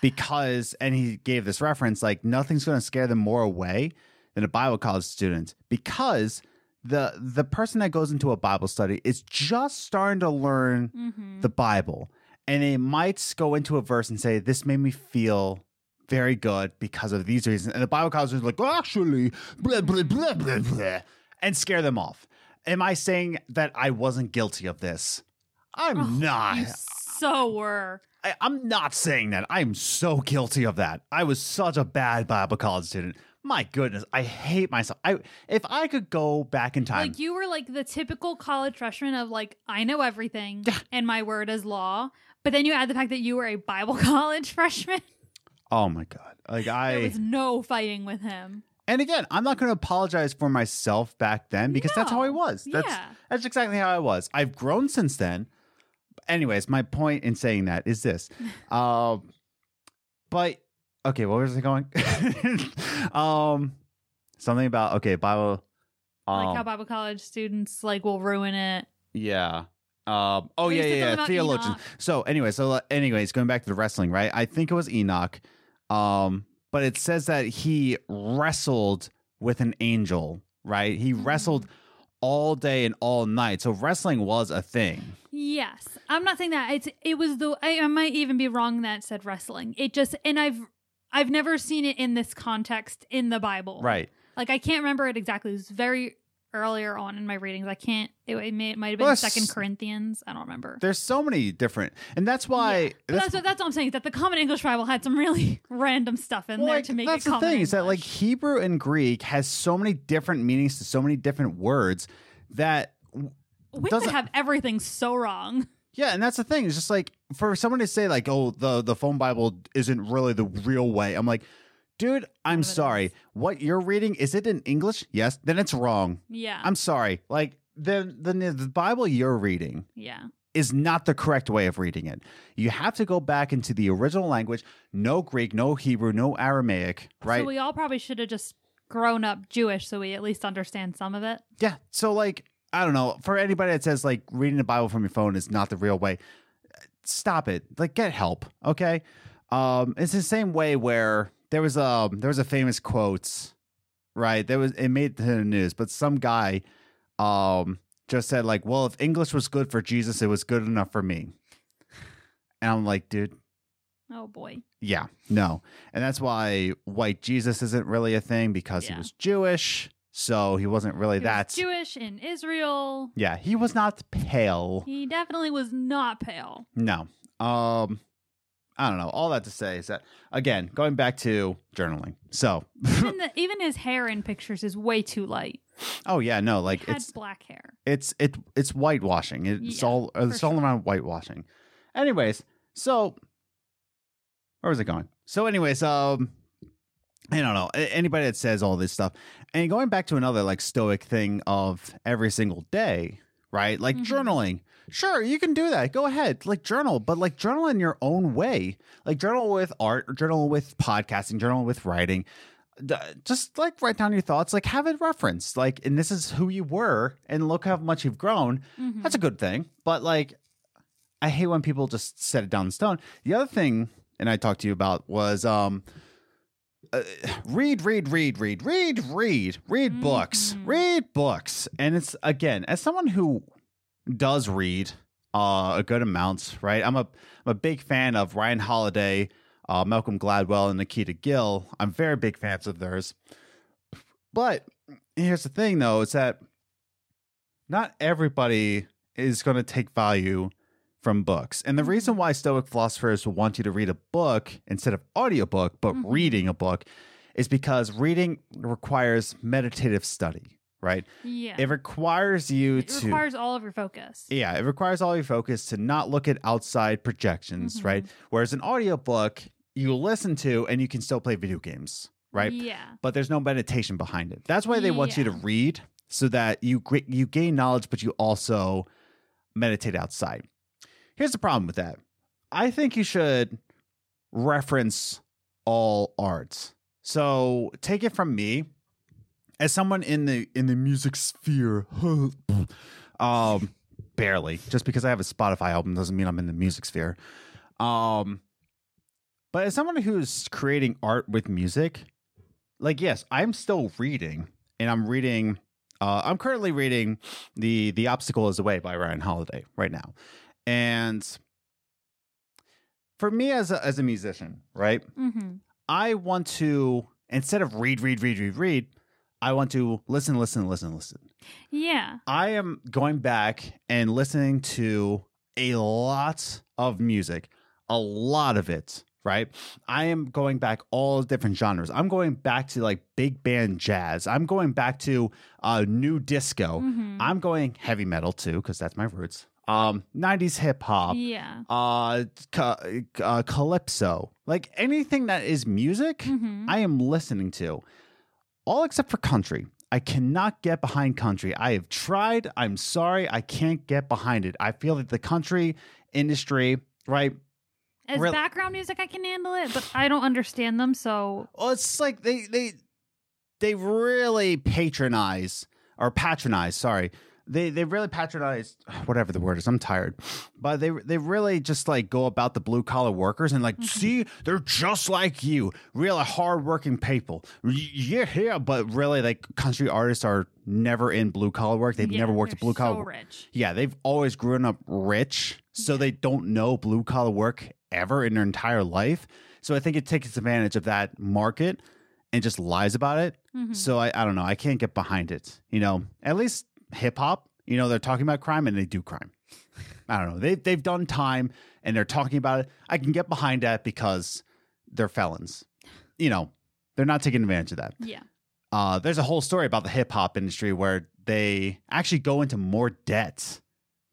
because and he gave this reference like nothing's going to scare them more away than a Bible college student because the the person that goes into a Bible study is just starting to learn Mm-hmm. the Bible, and they might go into a verse and say, "This made me feel." Very good because of these reasons. And the Bible college is like, actually, blah, blah, blah, blah, blah, and scare them off. Am I saying that I wasn't guilty of this? I'm oh, not. You so were. I, I'm not saying that. I'm so guilty of that. I was such a bad Bible college student. My goodness, I hate myself. I if I could go back in time, Like you were like the typical college freshman of like I know everything and my word is law. But then you add the fact that you were a Bible college freshman. oh my god, like There I was no fighting with him. and again, I'm not going to apologize for myself back then because that's how I was. That's Yeah. that's exactly how I was. I've grown since then. Anyways, my point in saying that is this. um, but okay, what was it going? um, something about okay, Bible. Um, like how Bible college students like will ruin it. Yeah. Um, oh yeah, yeah, yeah. Theologian. Enoch. So anyway, so uh, anyways, going back to the wrestling, right? I think it was Enoch. Um, but it says that he wrestled with an angel, right? He Mm-hmm. wrestled all day and all night. So wrestling was a thing. Yes, I'm not saying that. It's it was the I, I might even be wrong that said wrestling. It just and I've I've never seen it in this context in the Bible. Right. Like I can't remember it exactly. It was very earlier on in my readings. I can't. It, it, may, it might have been Well, Second Corinthians. I don't remember. There's so many different, and that's why. Yeah. But that's, what, that's what I'm saying. Is that the Common English Bible had some really random stuff in Well, there like, to make that's it the thing is that like Hebrew and Greek has so many different meanings to so many different words that we doesn't- could have everything so wrong. yeah, and that's the thing. It's just like for someone to say like, "Oh, the the phone Bible isn't really the real way." I'm like, dude, I'm sorry. is. What you're reading is it in English? Yes, then it's wrong. Yeah. I'm sorry. Like the the the Bible you're reading yeah. is not the correct way of reading it. You have to go back into the original language. No Greek, no Hebrew, no Aramaic, right? So we all probably should have just grown up Jewish so we at least understand some of it. Yeah. So like, I don't know. For anybody that says like reading the Bible from your phone is not the real way, stop it. Like get help. Okay. Um, it's the same way where there was um there was a famous quote, right? There was it made the news, but some guy um just said like, well, if English was good for Jesus, it was good enough for me. And I'm like, dude, Oh boy. Yeah, no. And that's why white Jesus isn't really a thing because Yeah. he was Jewish. So he wasn't really He was that. Jewish in Israel. yeah, he was not pale. He definitely was not pale. No. Um I don't know. All that to say is that again, going back to journaling. So, Even, the, even his hair in pictures is way too light. oh yeah, no, like He it's black hair. it's it it's whitewashing. It's Yeah, all it's all sure. around whitewashing. Anyways, so where was it going? So, anyways, um, I don't know anybody that says all this stuff, and going back to another like stoic thing of every single day, right? Like Mhm. journaling. Sure, you can do that. Go ahead, like journal, but like journal in your own way. Like journal with art, journal with podcasting, journal with writing. Just like write down your thoughts, like have it referenced, like, and this is who you were, and look how much you've grown. Mhm. That's a good thing. But like, I hate when people just set it down in stone. The other thing, and I talked to you about was um, uh, read, read, read, read, read, read, read books, Mhm. read books. And it's again, as someone who does read uh, a good amount, right? I'm a I'm a big fan of Ryan Holiday, uh, Malcolm Gladwell, and Nikita Gill. I'm very big fans of theirs. But here's the thing, though, is that not everybody is going to take value from books. And the reason why Stoic philosophers want you to read a book instead of audiobook, but Mhm. reading a book, is because reading requires meditative study, right? Yeah. It requires you it to requires all of your focus. yeah, it requires all your focus to not look at outside projections, mm-hmm. right? Whereas an audiobook you listen to and you can still play video games, right? Yeah. But there's no meditation behind it. That's why they want you to read so that you you gain knowledge but you also meditate outside. Here's the problem with that. I think you should reference all arts. So take it from me as someone in the in the music sphere. um barely. Just because I have a Spotify album doesn't mean I'm in the music sphere. Um but as someone who's creating art with music, like yes, I'm still reading and I'm reading uh I'm currently reading the The Obstacle is the Way by Ryan Holiday right now. And for me as a as a musician, right? Mm-hmm. I want to instead of read, read, read, read, read, I want to listen, listen, listen, listen. Yeah. I am going back and listening to a lot of music, a lot of it, right? I am going back all different genres. I'm going back to like big band jazz. I'm going back to uh, new disco. Mhm. I'm going heavy metal too because that's my roots. Um, 90s hip hop yeah. uh, ca- uh calypso like anything that is music Mhm. i am listening to all except for country. I cannot get behind country. I have tried. I'm sorry. I can't get behind it. I feel that the country industry right As real- background music, I can handle it, but I don't understand them. So well it's like they they they really patronize or patronize sorry they they really patronize whatever the word is i'm tired but they they really just like go about the blue collar workers and like see they're just like you really hardworking people yeah yeah but really like country artists are never in blue collar work they've yeah, never worked they're blue collar So rich. yeah, they've always grown up rich, so Yeah. they don't know blue collar work ever in their entire life. So I think it takes advantage of that market and just lies about it. Mhm. So I, I don't know. I can't get behind it. You know, at least hip hop, you know, they're talking about crime and they do crime. I don't know. They, they've done time and they're talking about it. I can get behind that because they're felons. You know, they're not taking advantage of that Yeah. uh, there's a whole story about the hip hop industry where they actually go into more debt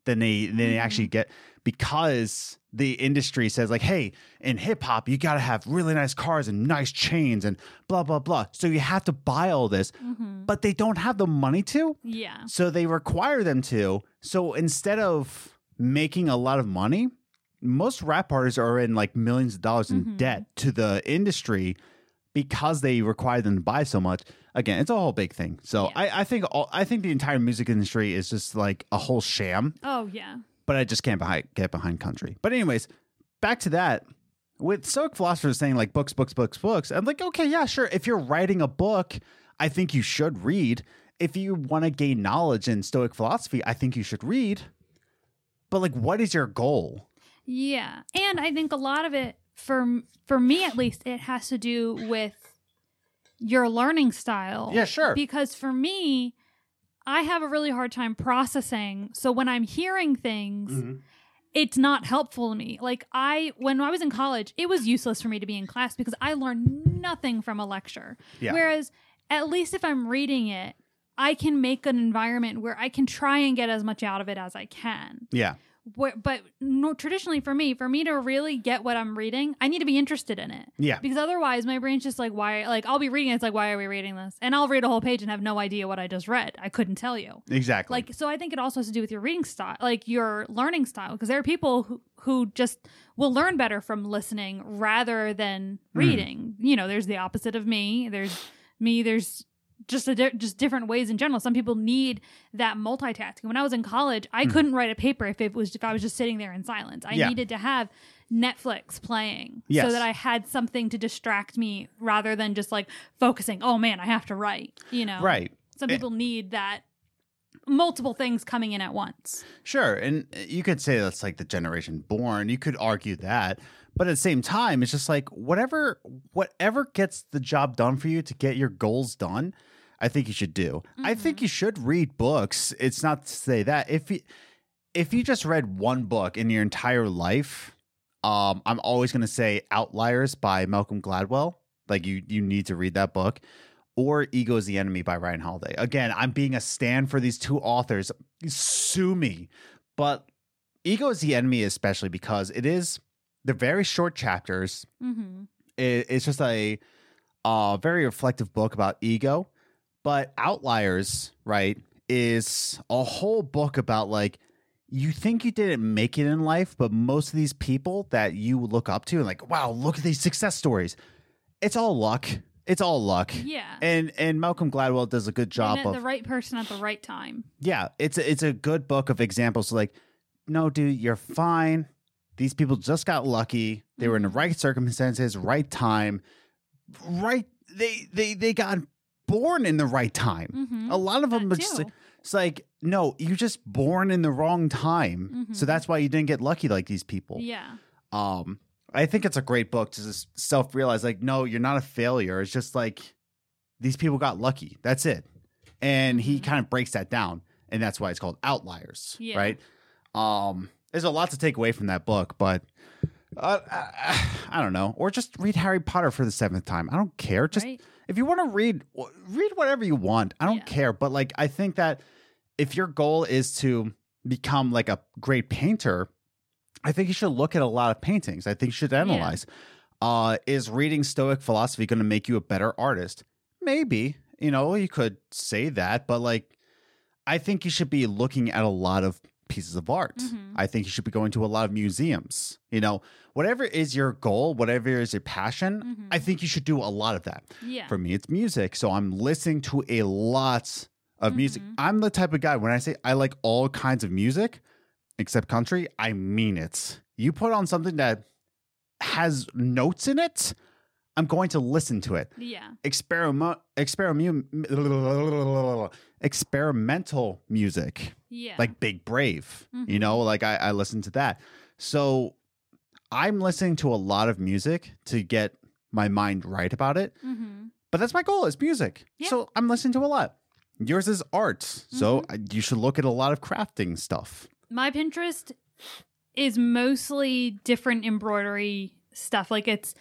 than they than they Mhm. actually get because the industry says like, hey, in hip hop you got to have really nice cars and nice chains and blah blah blah. So you have to buy all this, hmm but they don't have the money to, Yeah. so they require them to. So instead of making a lot of money, most rap artists are in like millions of dollars in Mhm. debt to the industry because they require them to buy so much. Again, it's a whole big thing. So Yeah. I, I think all, I think the entire music industry is just like a whole sham. Oh yeah. But I just can't behind, get behind country. But anyways, back to that. With Stoic philosophers saying like books, books, books, books, I'm like, okay, yeah, sure. If you're writing a book, I think you should read. If you want to gain knowledge in Stoic philosophy, I think you should read. But like, what is your goal? Yeah. And I think a lot of it for for me at least, it has to do with your learning style. Yeah, sure. Because for me, I have a really hard time processing. So when I'm hearing things, Mm-hmm. it's not helpful to me. Like I when I was in college, it was useless for me to be in class because I learned nothing from a lecture. Yeah. Whereas at least if I'm reading it, I can make an environment where I can try and get as much out of it as I can. Yeah. Where, but no, traditionally for me, for me to really get what I'm reading, I need to be interested in it. Yeah. Because otherwise, my brain's just like, why? Like, I'll be reading it, it's like, why are we reading this? And I'll read a whole page and have no idea what I just read. I couldn't tell you. Exactly. Like, so I think it also has to do with your reading style, like your learning style. Because there are people who, who just will learn better from listening rather than Hmm. reading. You know, there's the opposite of me. There's me. There's just a di- just different ways in general. Some people need that multitasking. When I was in college, I couldn't write a paper if it was if I was just sitting there in silence. I. Yeah. needed to have Netflix playing Yes. so that I had something to distract me rather than just like focusing. Oh man, I have to write. You know, right. Some Eh. people need that multiple things coming in at once. Sure. And you could say that's like the generation born. You could argue that. But at the same time, it's just like whatever whatever gets the job done for you to get your goals done, I think you should do. I think you should read books. It's not to say that. If you if you just read one book in your entire life, um, I'm always gonna say Outliers by Malcolm Gladwell. Like you you need to read that book. Or Ego is the Enemy by Ryan Holiday. Again, I'm being a stand for these two authors. Sue me. But Ego is the Enemy, especially because it is they're very short chapters. Mm-hmm. It, it's just a uh, very reflective book about ego. But Outliers, right, is a whole book about like you think you didn't make it in life, but most of these people that you look up to, and like, wow, look at these success stories. It's all luck. It's all luck. Yeah. And and Malcolm Gladwell does a good job of the right person at the right time. yeah, it's a, it's a good book of examples. Like, no, dude, you're fine. These people just got lucky. They were in the Mm-hmm. right circumstances, right time, right. They they they got born in the right time. Mm-hmm. A lot of them, That just, it's like, no, you're just born in the wrong time. So Mhm. that's why you didn't get lucky like these people. Yeah. Um, I think it's a great book to just self realize, like, no, you're not a failure. It's just like these people got lucky. That's it. And he Mhm. kind of breaks that down, and that's why it's called Outliers, Yeah. right? Um, there's a lot to take away from that book, but uh, I, I don't know. Or just read Harry Potter for the seventh time. I don't care. Just right. If you want to read, read whatever you want. I don't Yeah. care. But like, I think that if your goal is to become like a great painter, I think you should look at a lot of paintings. I think you should analyze. Uh, is reading Stoic philosophy going to make you a better artist? Maybe. You know, you could say that, but like, I think you should be looking at a lot of pieces of art. Mhm. I think you should be going to a lot of museums. You know, whatever is your goal, whatever is your passion, Mhm. I think you should do a lot of that. Yeah. For me, it's music. So I'm listening to a lot of music. Mhm. I'm the type of guy when I say I like all kinds of music except country, I mean it. You put on something that has notes in it, I'm going to listen to it. yeah. Experiment, experiment, experimental music Yeah. like Big Brave. You Mhm. know, like I, I listen to that. So I'm listening to a lot of music to get my mind right about it. mm-hmm. But that's my goal is music. Yeah. So I'm listening to a lot. Yours is art. So I- you should look at a lot of crafting stuff. My Pinterest is mostly different embroidery stuff. Like it's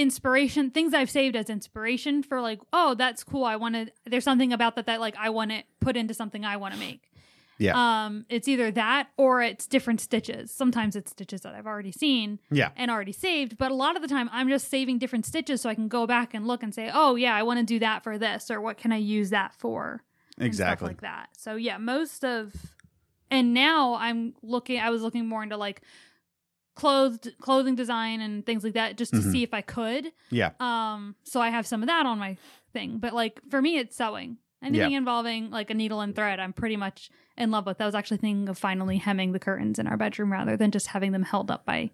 inspiration, things I've saved as inspiration for like, oh, that's cool. I want to, there's something about that that like I want to put into something I want to make. Yeah. Um, it's either that or it's different stitches. Sometimes it's stitches that I've already seen Yeah. and already saved, but a lot of the time I'm just saving different stitches so I can go back and look and say, oh yeah, I want to do that for this, or what can I use that for? Exactly. like that. So yeah, most of and now I'm looking I was looking more into like clothed clothing design and things like that just to Mhm. see if I could. Yeah. Um so I have some of that on my thing, but like for me it's sewing. Anything involving like a needle and thread, I'm pretty much in love with. I was actually thinking of finally hemming the curtains in our bedroom rather than just having them held up by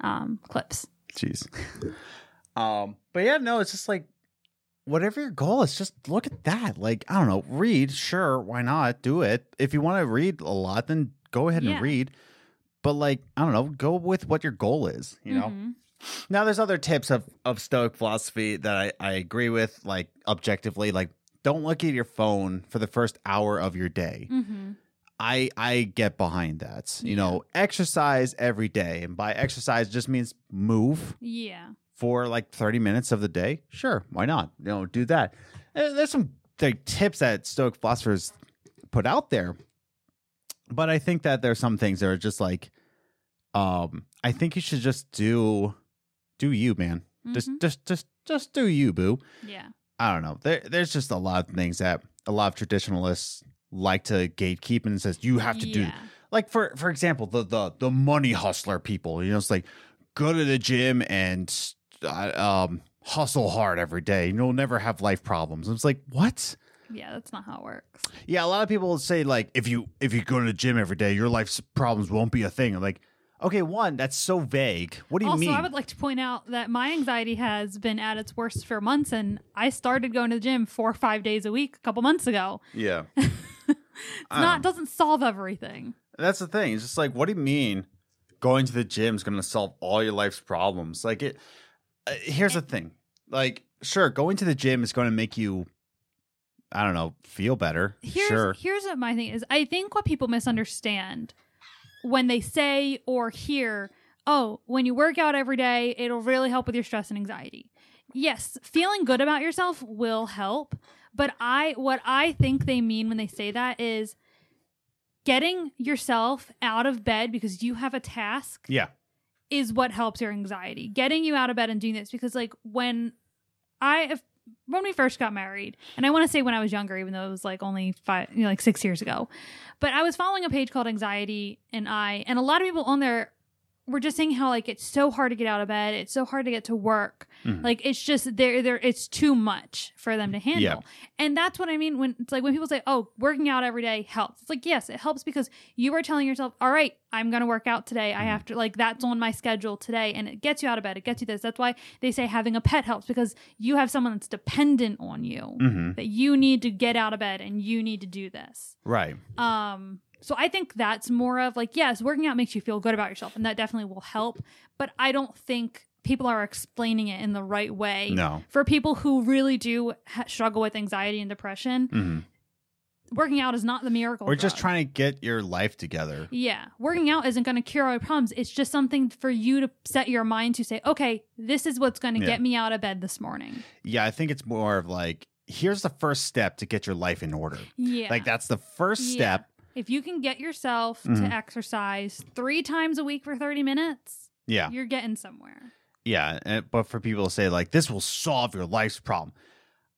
um clips. Jeez. um, but yeah, no, it's just like whatever your goal is, just look at that. Like, I don't know, read, sure, why not? Do it. If you want to read a lot, then go ahead Yeah. and read. But like, I don't know, go with what your goal is, you know? Mhm. Now, there's other tips of, of Stoic philosophy that I, I agree with, like objectively, like don't look at your phone for the first hour of your day. Mm-hmm. I I get behind that. You know, exercise every day, and by exercise just means move Yeah. for like 30 minutes of the day. Sure, why not? You know, do that. Uh, There's some like tips that Stoic philosophers put out there, but I think that there's some things that are just like, um, I think you should just do, do you, man. Just Mhm. just just just do you, boo. Yeah. I don't know. There, there's just a lot of things that a lot of traditionalists like to gatekeep and says you have to do. Like for for example, the the the money hustler people. You know, it's like go to the gym and uh, um hustle hard every day. You'll never have life problems. It's like what? Yeah, that's not how it works. Yeah, a lot of people say like if you if you go to the gym every day, your life's problems won't be a thing. I'm like, okay, one that's so vague. What do you also, mean? Also, I would like to point out that my anxiety has been at its worst for months, and I started going to the gym four or five days a week a couple months ago. yeah. It's not doesn't solve everything. That's the thing. It's just like, what do you mean going to the gym is going to solve all your life's problems? Like, it. Uh, here's the thing. Like, sure, going to the gym is going to make you, I don't know, feel better. Here's sure. here's what my thing is. I think what people misunderstand when they say or hear, "Oh, when you work out every day, it'll really help with your stress and anxiety." Yes, feeling good about yourself will help, but I what I think they mean when they say that is getting yourself out of bed because you have a task Yeah. is what helps your anxiety. Getting you out of bed and doing this because like when I if, when we first got married, and I want to say when I was younger, even though it was like only five, you know, like six years ago, but I was following a page called Anxiety and I, and a lot of people on there were just saying how like it's so hard to get out of bed, it's so hard to get to work, Mhm. like it's just there, there, it's too much for them to handle, Yeah. and that's what I mean when it's like when people say, "Oh, working out every day helps." It's like yes, it helps because you are telling yourself, "All right, I'm going to work out today. I Mm-hmm. have to like that's on my schedule today," and it gets you out of bed. It gets you this. That's why they say having a pet helps because you have someone that's dependent on you hmm that you need to get out of bed and you need to do this. Right. Um, so I think that's more of like yes, working out makes you feel good about yourself, and that definitely will help. But I don't think people are explaining it in the right way No. for people who really do ha- struggle with anxiety and depression. hmm Working out is not the miracle. We're just trying to get your life together. Yeah, working out isn't going to cure all your problems. It's just something for you to set your mind to say, okay, this is what's going to Yeah. get me out of bed this morning. Yeah, I think it's more of like, here's the first step to get your life in order. Yeah, Like, that's the first Yeah. If you can get yourself Mhm. to exercise three times a week for thirty minutes, Yeah. you're getting somewhere. Yeah, and, but for people to say like this will solve your life's problem,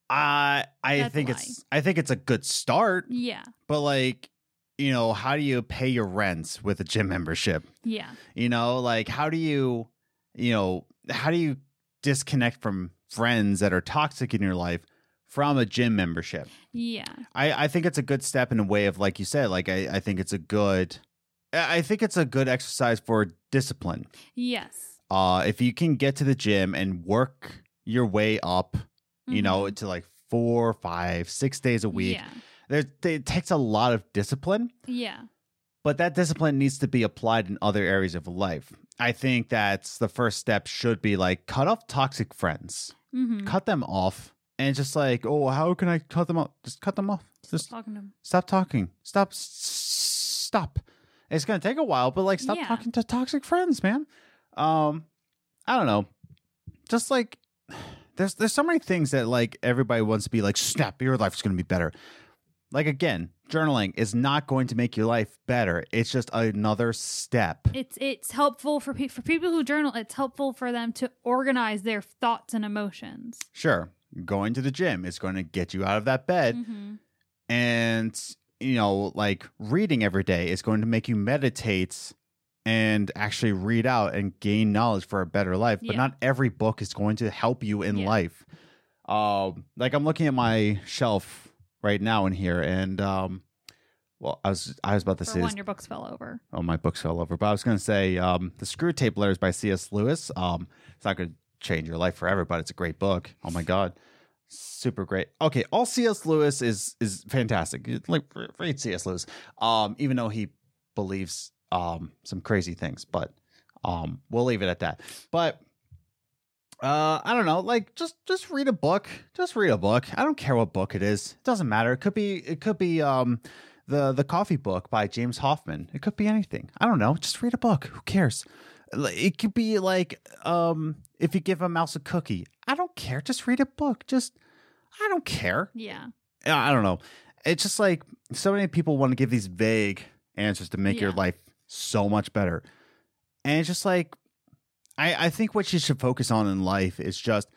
I I That's think it's I think it's a good start, Yeah, but like you know, how do you pay your rent with a gym membership? yeah, You know, like how do you you know how do you disconnect from friends that are toxic in your life from a gym membership? yeah, I I think it's a good step in a way of like you said, like I I think it's a good I think it's a good exercise for discipline yes. uh if you can get to the gym and work your way up you know Mhm. to like four five six days a week Yeah, there it takes a lot of discipline yeah, but that discipline needs to be applied in other areas of life i think that's the first step should be like cut off toxic friends mm-hmm. cut them off and it's just like oh how can i cut them off just cut them off. Just talking to him. stop talking. Stop stop. It's gonna take a while but like stop Yeah. talking to toxic friends man. Um i don't know. Just like there's there's so many things that like everybody wants to be like snap your life's gonna be better. Like again journaling is not going to make your life better. It's just another step. It's it's helpful for pe- for people who journal. It's helpful for them to organize their thoughts and emotions. sure going to the gym is going to get you out of that bed Mm-hmm. and you know like reading every day is going to make you meditate and actually read out and gain knowledge for a better life but Yeah. not every book is going to help you in Yeah. life um like i'm looking at my shelf right now in here and um well i was i was about to For say one, this, your books fell over. oh my books fell over but i was going to say um the Screwtape Letters by cs lewis um it's not going to change your life forever but it's a great book oh my god super great okay all cs lewis is is fantastic like read cs lewis um even though he believes um some crazy things but um we'll leave it at that but Uh, I don't know. Like, just just read a book. Just read a book. I don't care what book it is. It doesn't matter. It could be it could be um the the coffee book by James Hoffmann. It could be anything. I don't know. Just read a book. Who cares? It could be like um if you give a mouse a cookie. I don't care. Just read a book. Just I don't care. Yeah. I don't know. It's just like so many people want to give these vague answers to make your life so much better. And it's just like I, I think what you should focus on in life is just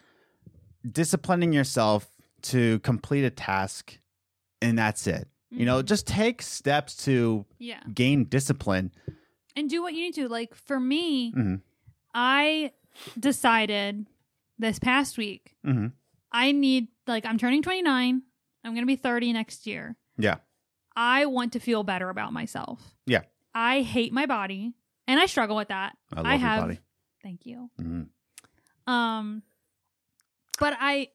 disciplining yourself to complete a task and that's it. You know, Mhm. just take steps to yeah. gain discipline. And do what you need to. Like for me, Mhm. I decided this past week Mhm. I need like I'm turning 29. I'm going to be 30 next year. Yeah. I want to feel better about myself. Yeah. I hate my body and I struggle with that. I love I your body. Thank you. Mhm. Um but I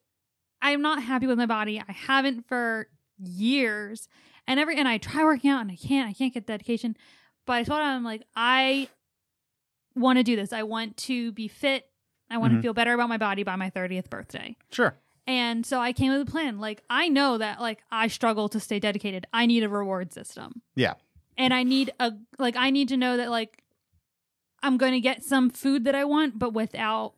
I'm not happy with my body. I haven't for years. And every and I try working out and I can't. I can't get dedication. But I thought I'm like I want to do this. I want to be fit. I want to mm-hmm. feel better about my body by my 30th birthday. Sure. And so I came with a plan. Like I know that like I struggle to stay dedicated. I need a reward system. Yeah. And I need a like I need to know that like I'm going to get some food that I want but without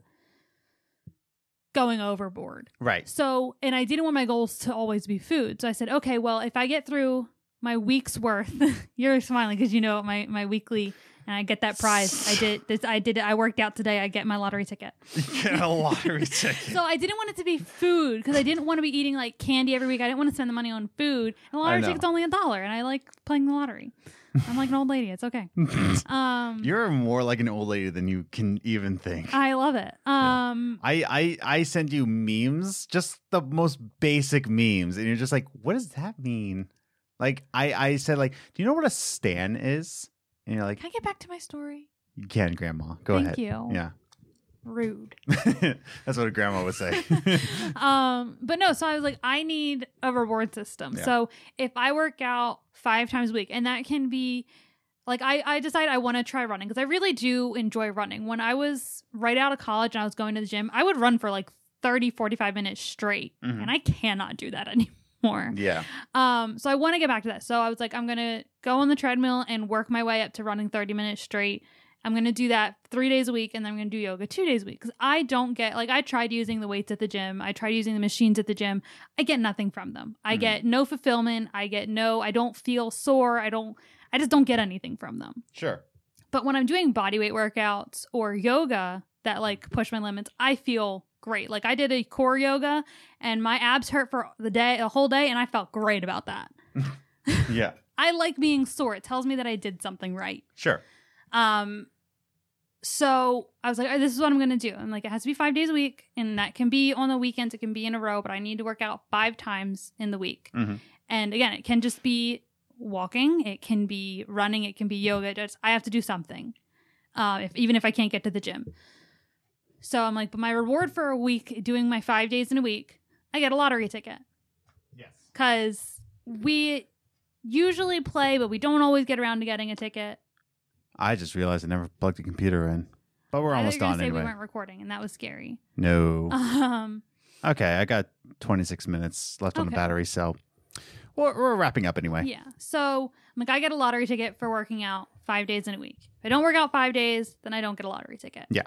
going overboard. Right. So, and I didn't want my goals to always be food. So I said, okay, well, if I get through my week's worth, you're smiling because you know my my weekly, and I get that prize. I did this. I did it. I worked out today. I get my lottery ticket. Get a lottery ticket. So I didn't want it to be food because I didn't want to be eating like candy every week. I didn't want to spend the money on food. And the lottery ticket's only a dollar, and I like playing the lottery. I'm like an old lady. It's okay. Um, You're more like an old lady than you can even think. I love it. Um, I, I I send you memes, just the most basic memes, and you're just like, what does that mean? Like I I said like, do you know what a stan is? And you're like, can I get back to my story? you can, Grandma. Go Thank ahead. you. Yeah, Rude. that's what a grandma would say. um, but no, so I was like, I need a reward system. Yeah. So if I work out five times a week, and that can be like I, I decide I want to try running because I really do enjoy running. When I was right out of college and I was going to the gym, I would run for like 30, 45 minutes straight. Mhm. And I cannot do that anymore. Yeah, Um, so I want to get back to that. So I was like, I'm gonna go on the treadmill and work my way up to running 30 minutes straight. I'm gonna do that three days a week, and then I'm gonna do yoga two days a week. Because I don't get like I tried using the weights at the gym. I tried using the machines at the gym. I get nothing from them. I Mhm. get no fulfillment. I get no. I don't feel sore. I don't. I just don't get anything from them. sure. But when I'm doing body weight workouts or yoga that like push my limits, I feel great. Like I did a core yoga and my abs hurt for the day, the whole day, and I felt great about that. Yeah, I like being sore. It tells me that I did something right. sure. Um, so I was like, "Oh, this is what I'm gonna do. I'm like, it has to be five days a week, and that can be on the weekends. It can be in a row, but I need to work out five times in the week. Mhm. And again, it can just be walking, it can be running, it can be yoga. Just I have to do something, uh, if even if I can't get to the gym. So I'm like, but my reward for a week doing my five days in a week, I get a lottery ticket Yes. because we usually play, but we don't always get around to getting a ticket. I just realized I never plugged the computer in, but we're I almost you were done say anyway. We weren't recording, and that was scary. No. Um, Okay, I got 26 minutes left on the battery, so we're, we're wrapping up anyway. yeah. So I'm like, I get a lottery ticket for working out five days in a week. If I don't work out five days, then I don't get a lottery ticket. Yeah.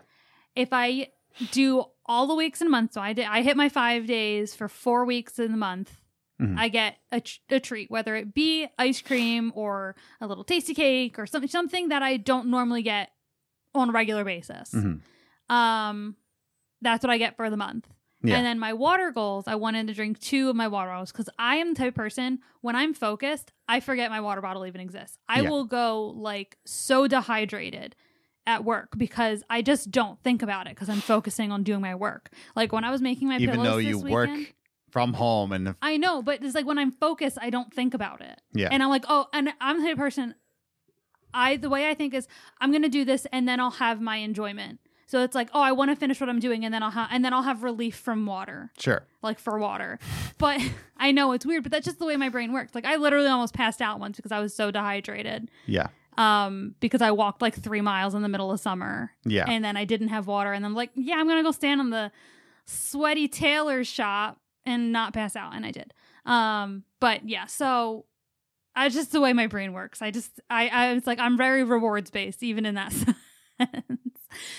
If I do all the weeks in a month, so I did, I hit my five days for four weeks in the month. Mhm. I get a, tr- a treat, whether it be ice cream or a little tasty cake or something, something that I don't normally get on a regular basis. Mhm. Um, that's what I get for the month. Yeah. And then my water goals, I wanted to drink two of my water bottles because I am the type of person when I'm focused, I forget my water bottle even exists. I Yeah. will go like so dehydrated at work because I just don't think about it because I'm focusing on doing my work. Like when I was making my Even though you weekend, work from home and I know, but it's like when I'm focused, I don't think about it. yeah, And I'm like, oh, and I'm the person. I the way I think is I'm gonna do this and then I'll have my enjoyment. So it's like, oh, I want to finish what I'm doing and then I'll have and then I'll have relief from water, sure. like for water. But I know it's weird, but that's just the way my brain works. Like I literally almost passed out once because I was so dehydrated. Yeah. Um, because I walked like three miles in the middle of summer Yeah. and then I didn't have water. And I'm like, yeah, I'm going to go stand in the sweaty tailor shop and not pass out. And I did. Um, but yeah, so I just the way my brain works. I just, I, I was like, I'm very rewards based, even in that sense.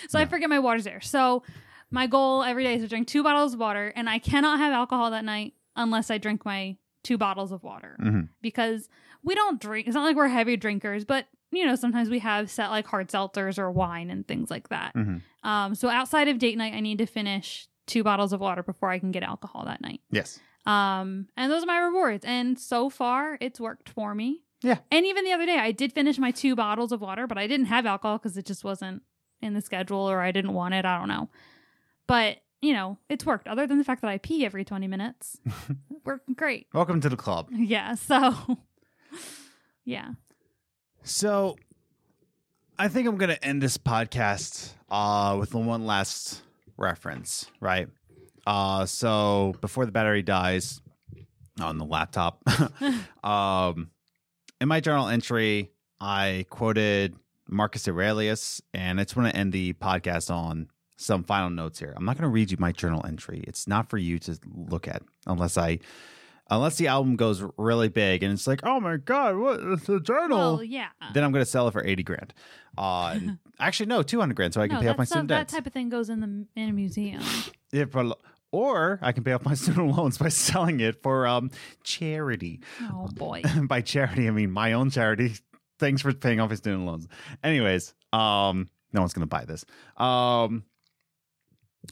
so I forget my water's there. So my goal every day is to drink two bottles of water, and I cannot have alcohol that night unless I drink my two bottles of water Mhm. because we don't drink. It's not like we're heavy drinkers, but you know, sometimes we have set like hard seltzers or wine and things like that. Mhm. Um, so outside of date night, I need to finish two bottles of water before I can get alcohol that night. Yes. Um, and those are my rewards. And so far, it's worked for me. Yeah. And even the other day, I did finish my two bottles of water, but I didn't have alcohol because it just wasn't in the schedule or I didn't want it. I don't know. But, you know, it's worked. Other than the fact that I pee every 20 minutes, worked great. Welcome to the club. Yeah. So, yeah. So, I think I'm going to end this podcast uh, with one last reference, right? Uh, so, before the battery dies on the laptop, um, in my journal entry, I quoted Marcus Aurelius, and I just want to end the podcast on some final notes here. I'm not going to read you my journal entry. It's not for you to look at unless I. Unless the album goes really big and it's like, oh my god, what? It's a journal Well, yeah. then I'm going to sell it for 80 grand. Uh, actually, no, 200 grand so I can no, pay off my student debt. that type of thing goes in the in a museum. Yeah, but- or I can pay off my student loans by selling it for um charity. oh boy. by charity, I mean my own charity. Thanks for paying off his student loans. Anyways, um, no one's going to buy this. Um,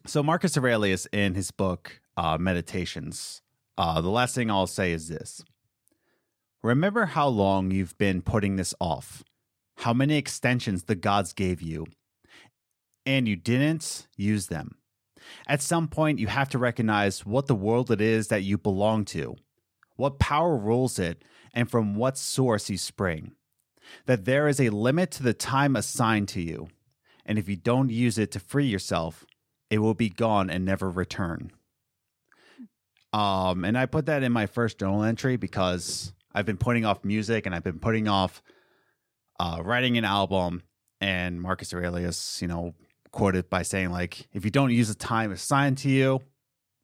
so Marcus Aurelius in his book uh, Meditations, uh, the last thing I'll say is this: Remember how long you've been putting this off, how many extensions the gods gave you, and you didn't use them. At some point, you have to recognize what the world it is that you belong to, what power rules it, and from what source you spring. That there is a limit to the time assigned to you, and if you don't use it to free yourself, it will be gone and never return. Um, and I put that in my first journal entry because I've been putting off music and I've been putting off uh, writing an album. And Marcus Aurelius, you know, quoted by saying like, if you don't use the time assigned to you,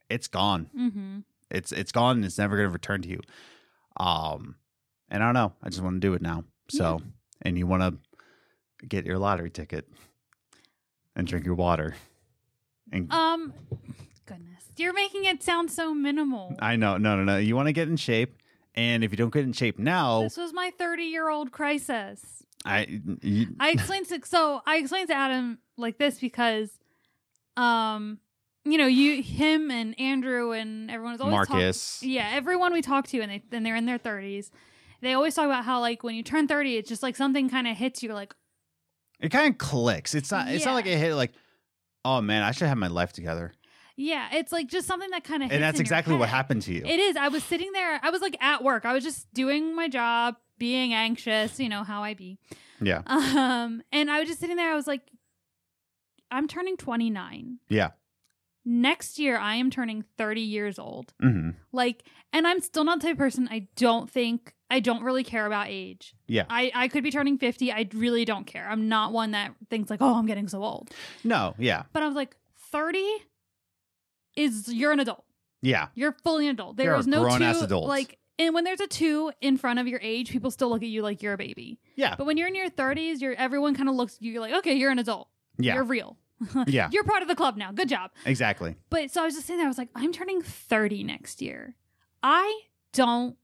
it's gone. hmm It's it's gone and it's never going to return to you. Um, and I don't know. I just want to do it now. So, and you want to get your lottery ticket and drink your water. And Um, you're making it sound so minimal. I know, no, no, no. You want to get in shape, and if you don't get in shape now, This was my 30 year old crisis. I you, I explained to so I explained to Adam like this because, um, you know, you him and Andrew and everyone is always talk- Marcus. yeah, everyone we talk to and they and they're in their 30s. They always talk about how like when you turn 30, it's just like something kind of hits you like It kind of clicks. It's not. It's not like it hit like, oh man, I should have my life together. Yeah, it's like just something that kind of And that's exactly what happened to you. It is. I was sitting there. I was like at work. I was just doing my job, being anxious, you know how I be. yeah, Um, and I was just sitting there. I was like, I'm turning 29. yeah. Next year, I am turning 30 years old. Mm-hmm. Like, and I'm still not the type of person. I don't think I don't really care about age. Yeah. I I could be turning 50. I really don't care. I'm not one that thinks like, oh, I'm getting so old. No, yeah, But I was like, 30 is you're an adult. yeah, You're fully an adult. There You're a no grown-ass two adult. like. And when there's a two in front of your age, people still look at you like you're a baby. yeah, But when you're in your 30s, you're everyone kind of looks at you. You're like, okay, you're an adult. yeah, You're real. yeah. You're part of the club now. Good job. Exactly. But so I was just sitting there. I was like, I'm turning 30 next year. I don't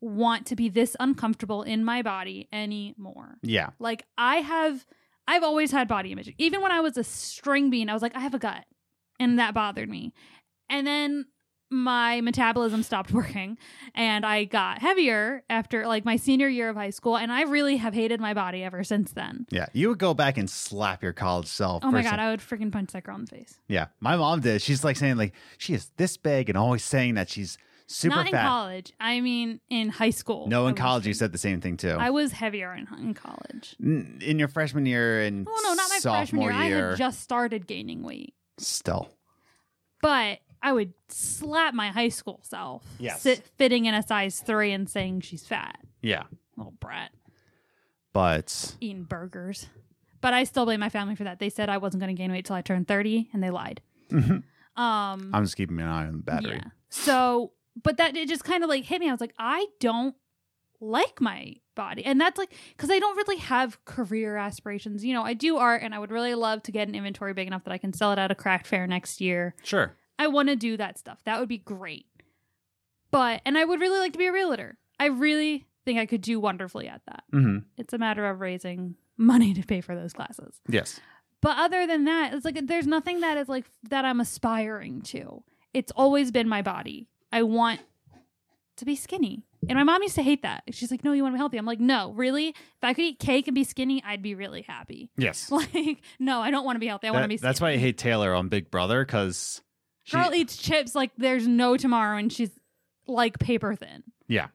want to be this uncomfortable in my body anymore. Yeah, Like I have, I've always had body image. Even when I was a string bean, I was like, I have a gut, and that bothered me. And then my metabolism stopped working, and I got heavier after like my senior year of high school, and I really have hated my body ever since then. yeah. You would go back and slap your college self. Oh my god, some- I would freaking punch that girl in the face. Yeah, my mom did. She's like saying like she is this big and always saying that she's super fat. Not in college. I mean, in high school. No, in college you said the same thing too. I was heavier in, in college. N- in your freshman year and Oh no, not my freshman sophomore year. I had just started gaining weight, Still, but I would slap my high school self, Yes. sit, fitting in a size three and saying she's fat, yeah. little brat. but eating burgers. But I still blame my family for that. They said I wasn't going to gain weight till I turned 30 and they lied. Um I'm just keeping an eye on the battery. Yeah. So, but that it just kind of like hit me. I was like, I don't like my body. And that's like cuz I don't really have career aspirations. You know, I do art and I would really love to get an inventory big enough that I can sell it at a craft fair next year. Sure. I want to do that stuff. That would be great. But and I would really like to be a realtor. I really think I could do wonderfully at that. hmm It's a matter of raising money to pay for those classes. Yes. But other than that, it's like there's nothing that is like that I'm aspiring to. It's always been my body. I want to be skinny. And my mom used to hate that. She's like, "No, you want to be healthy." I'm like, "No, really? If I could eat cake and be skinny, I'd be really happy." Yes. Like, no, I don't want to be healthy. I want to be skinny. that's why I hate Taylor on Big Brother because she. Girl eats chips like there's no tomorrow and she's like paper thin. Yeah.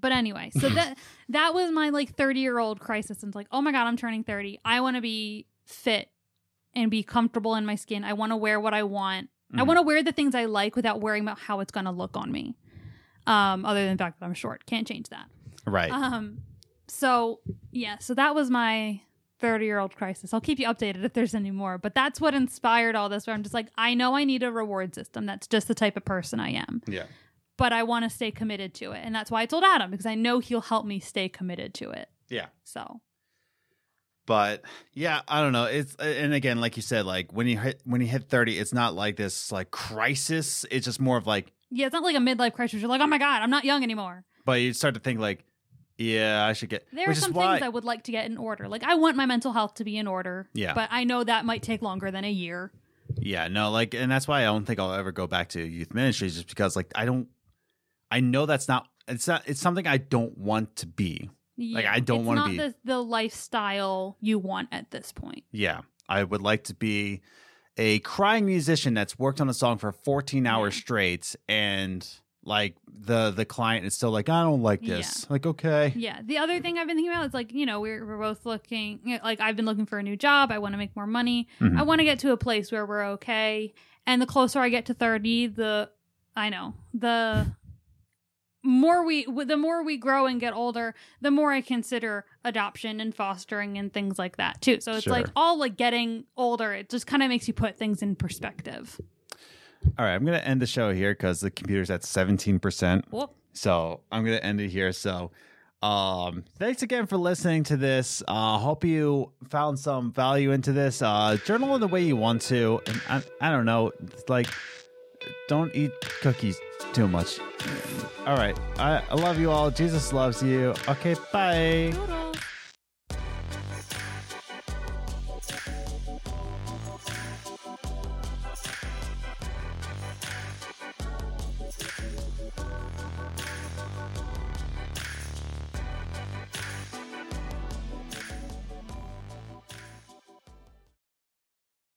But anyway, so that that was my like 30 year old crisis. And it's like, oh my God, I'm turning 30. I want to be fit and be comfortable in my skin. I want to wear what I want. I Mhm. want to wear the things I like without worrying about how it's going to look on me. Um, other than the fact that I'm short. Can't change that. right. Um, so yeah, so that was my 30 year old crisis. I'll keep you updated if there's any more, but that's what inspired all this. Where I'm just like, I know I need a reward system. That's just the type of person I am, yeah. but I want to stay committed to it. And that's why I told Adam because I know he'll help me stay committed to it. Yeah. So But yeah, I don't know. It's and again, like you said, like when you hit when you hit thirty, it's not like this like crisis. It's just more of like, yeah, it's not like a midlife crisis. You're like, oh my God, I'm not young anymore. but you start to think like, yeah, I should get. There which are some is why, things I would like to get in order. Like I want my mental health to be in order. Yeah. But I know that might take longer than a year. Yeah, no, like, and that's why I don't think I'll ever go back to youth ministry, just because like I don't, I know that's not. It's not. It's something I don't want to be. Like, I don't It's wanna not be- the, the lifestyle you want at this point. Yeah, I would like to be a crying musician that's worked on a song for 14 hours straight, and like the the client is still like, I don't like this. Like, okay, Yeah. The other thing I've been thinking about is like, you know, we're, we're both looking, like, I've been looking for a new job. I want to make more money. Mhm. I want to get to a place where we're okay. And the closer I get to 30, the, I know, the more we, the more we grow and get older, the more I consider adoption and fostering and things like that too. So it's like all like getting older, it just kind of makes you put things in perspective. all right. I'm gonna end the show here because the computer's at 17 percent. Well, So I'm gonna end it here. So um thanks again for listening to this. Uh hope you found some value into this. Uh journal in the way you want to. And I, I don't know, it's like don't eat cookies too much. All right. I, I love you all. Jesus loves you. Okay, bye. toodles.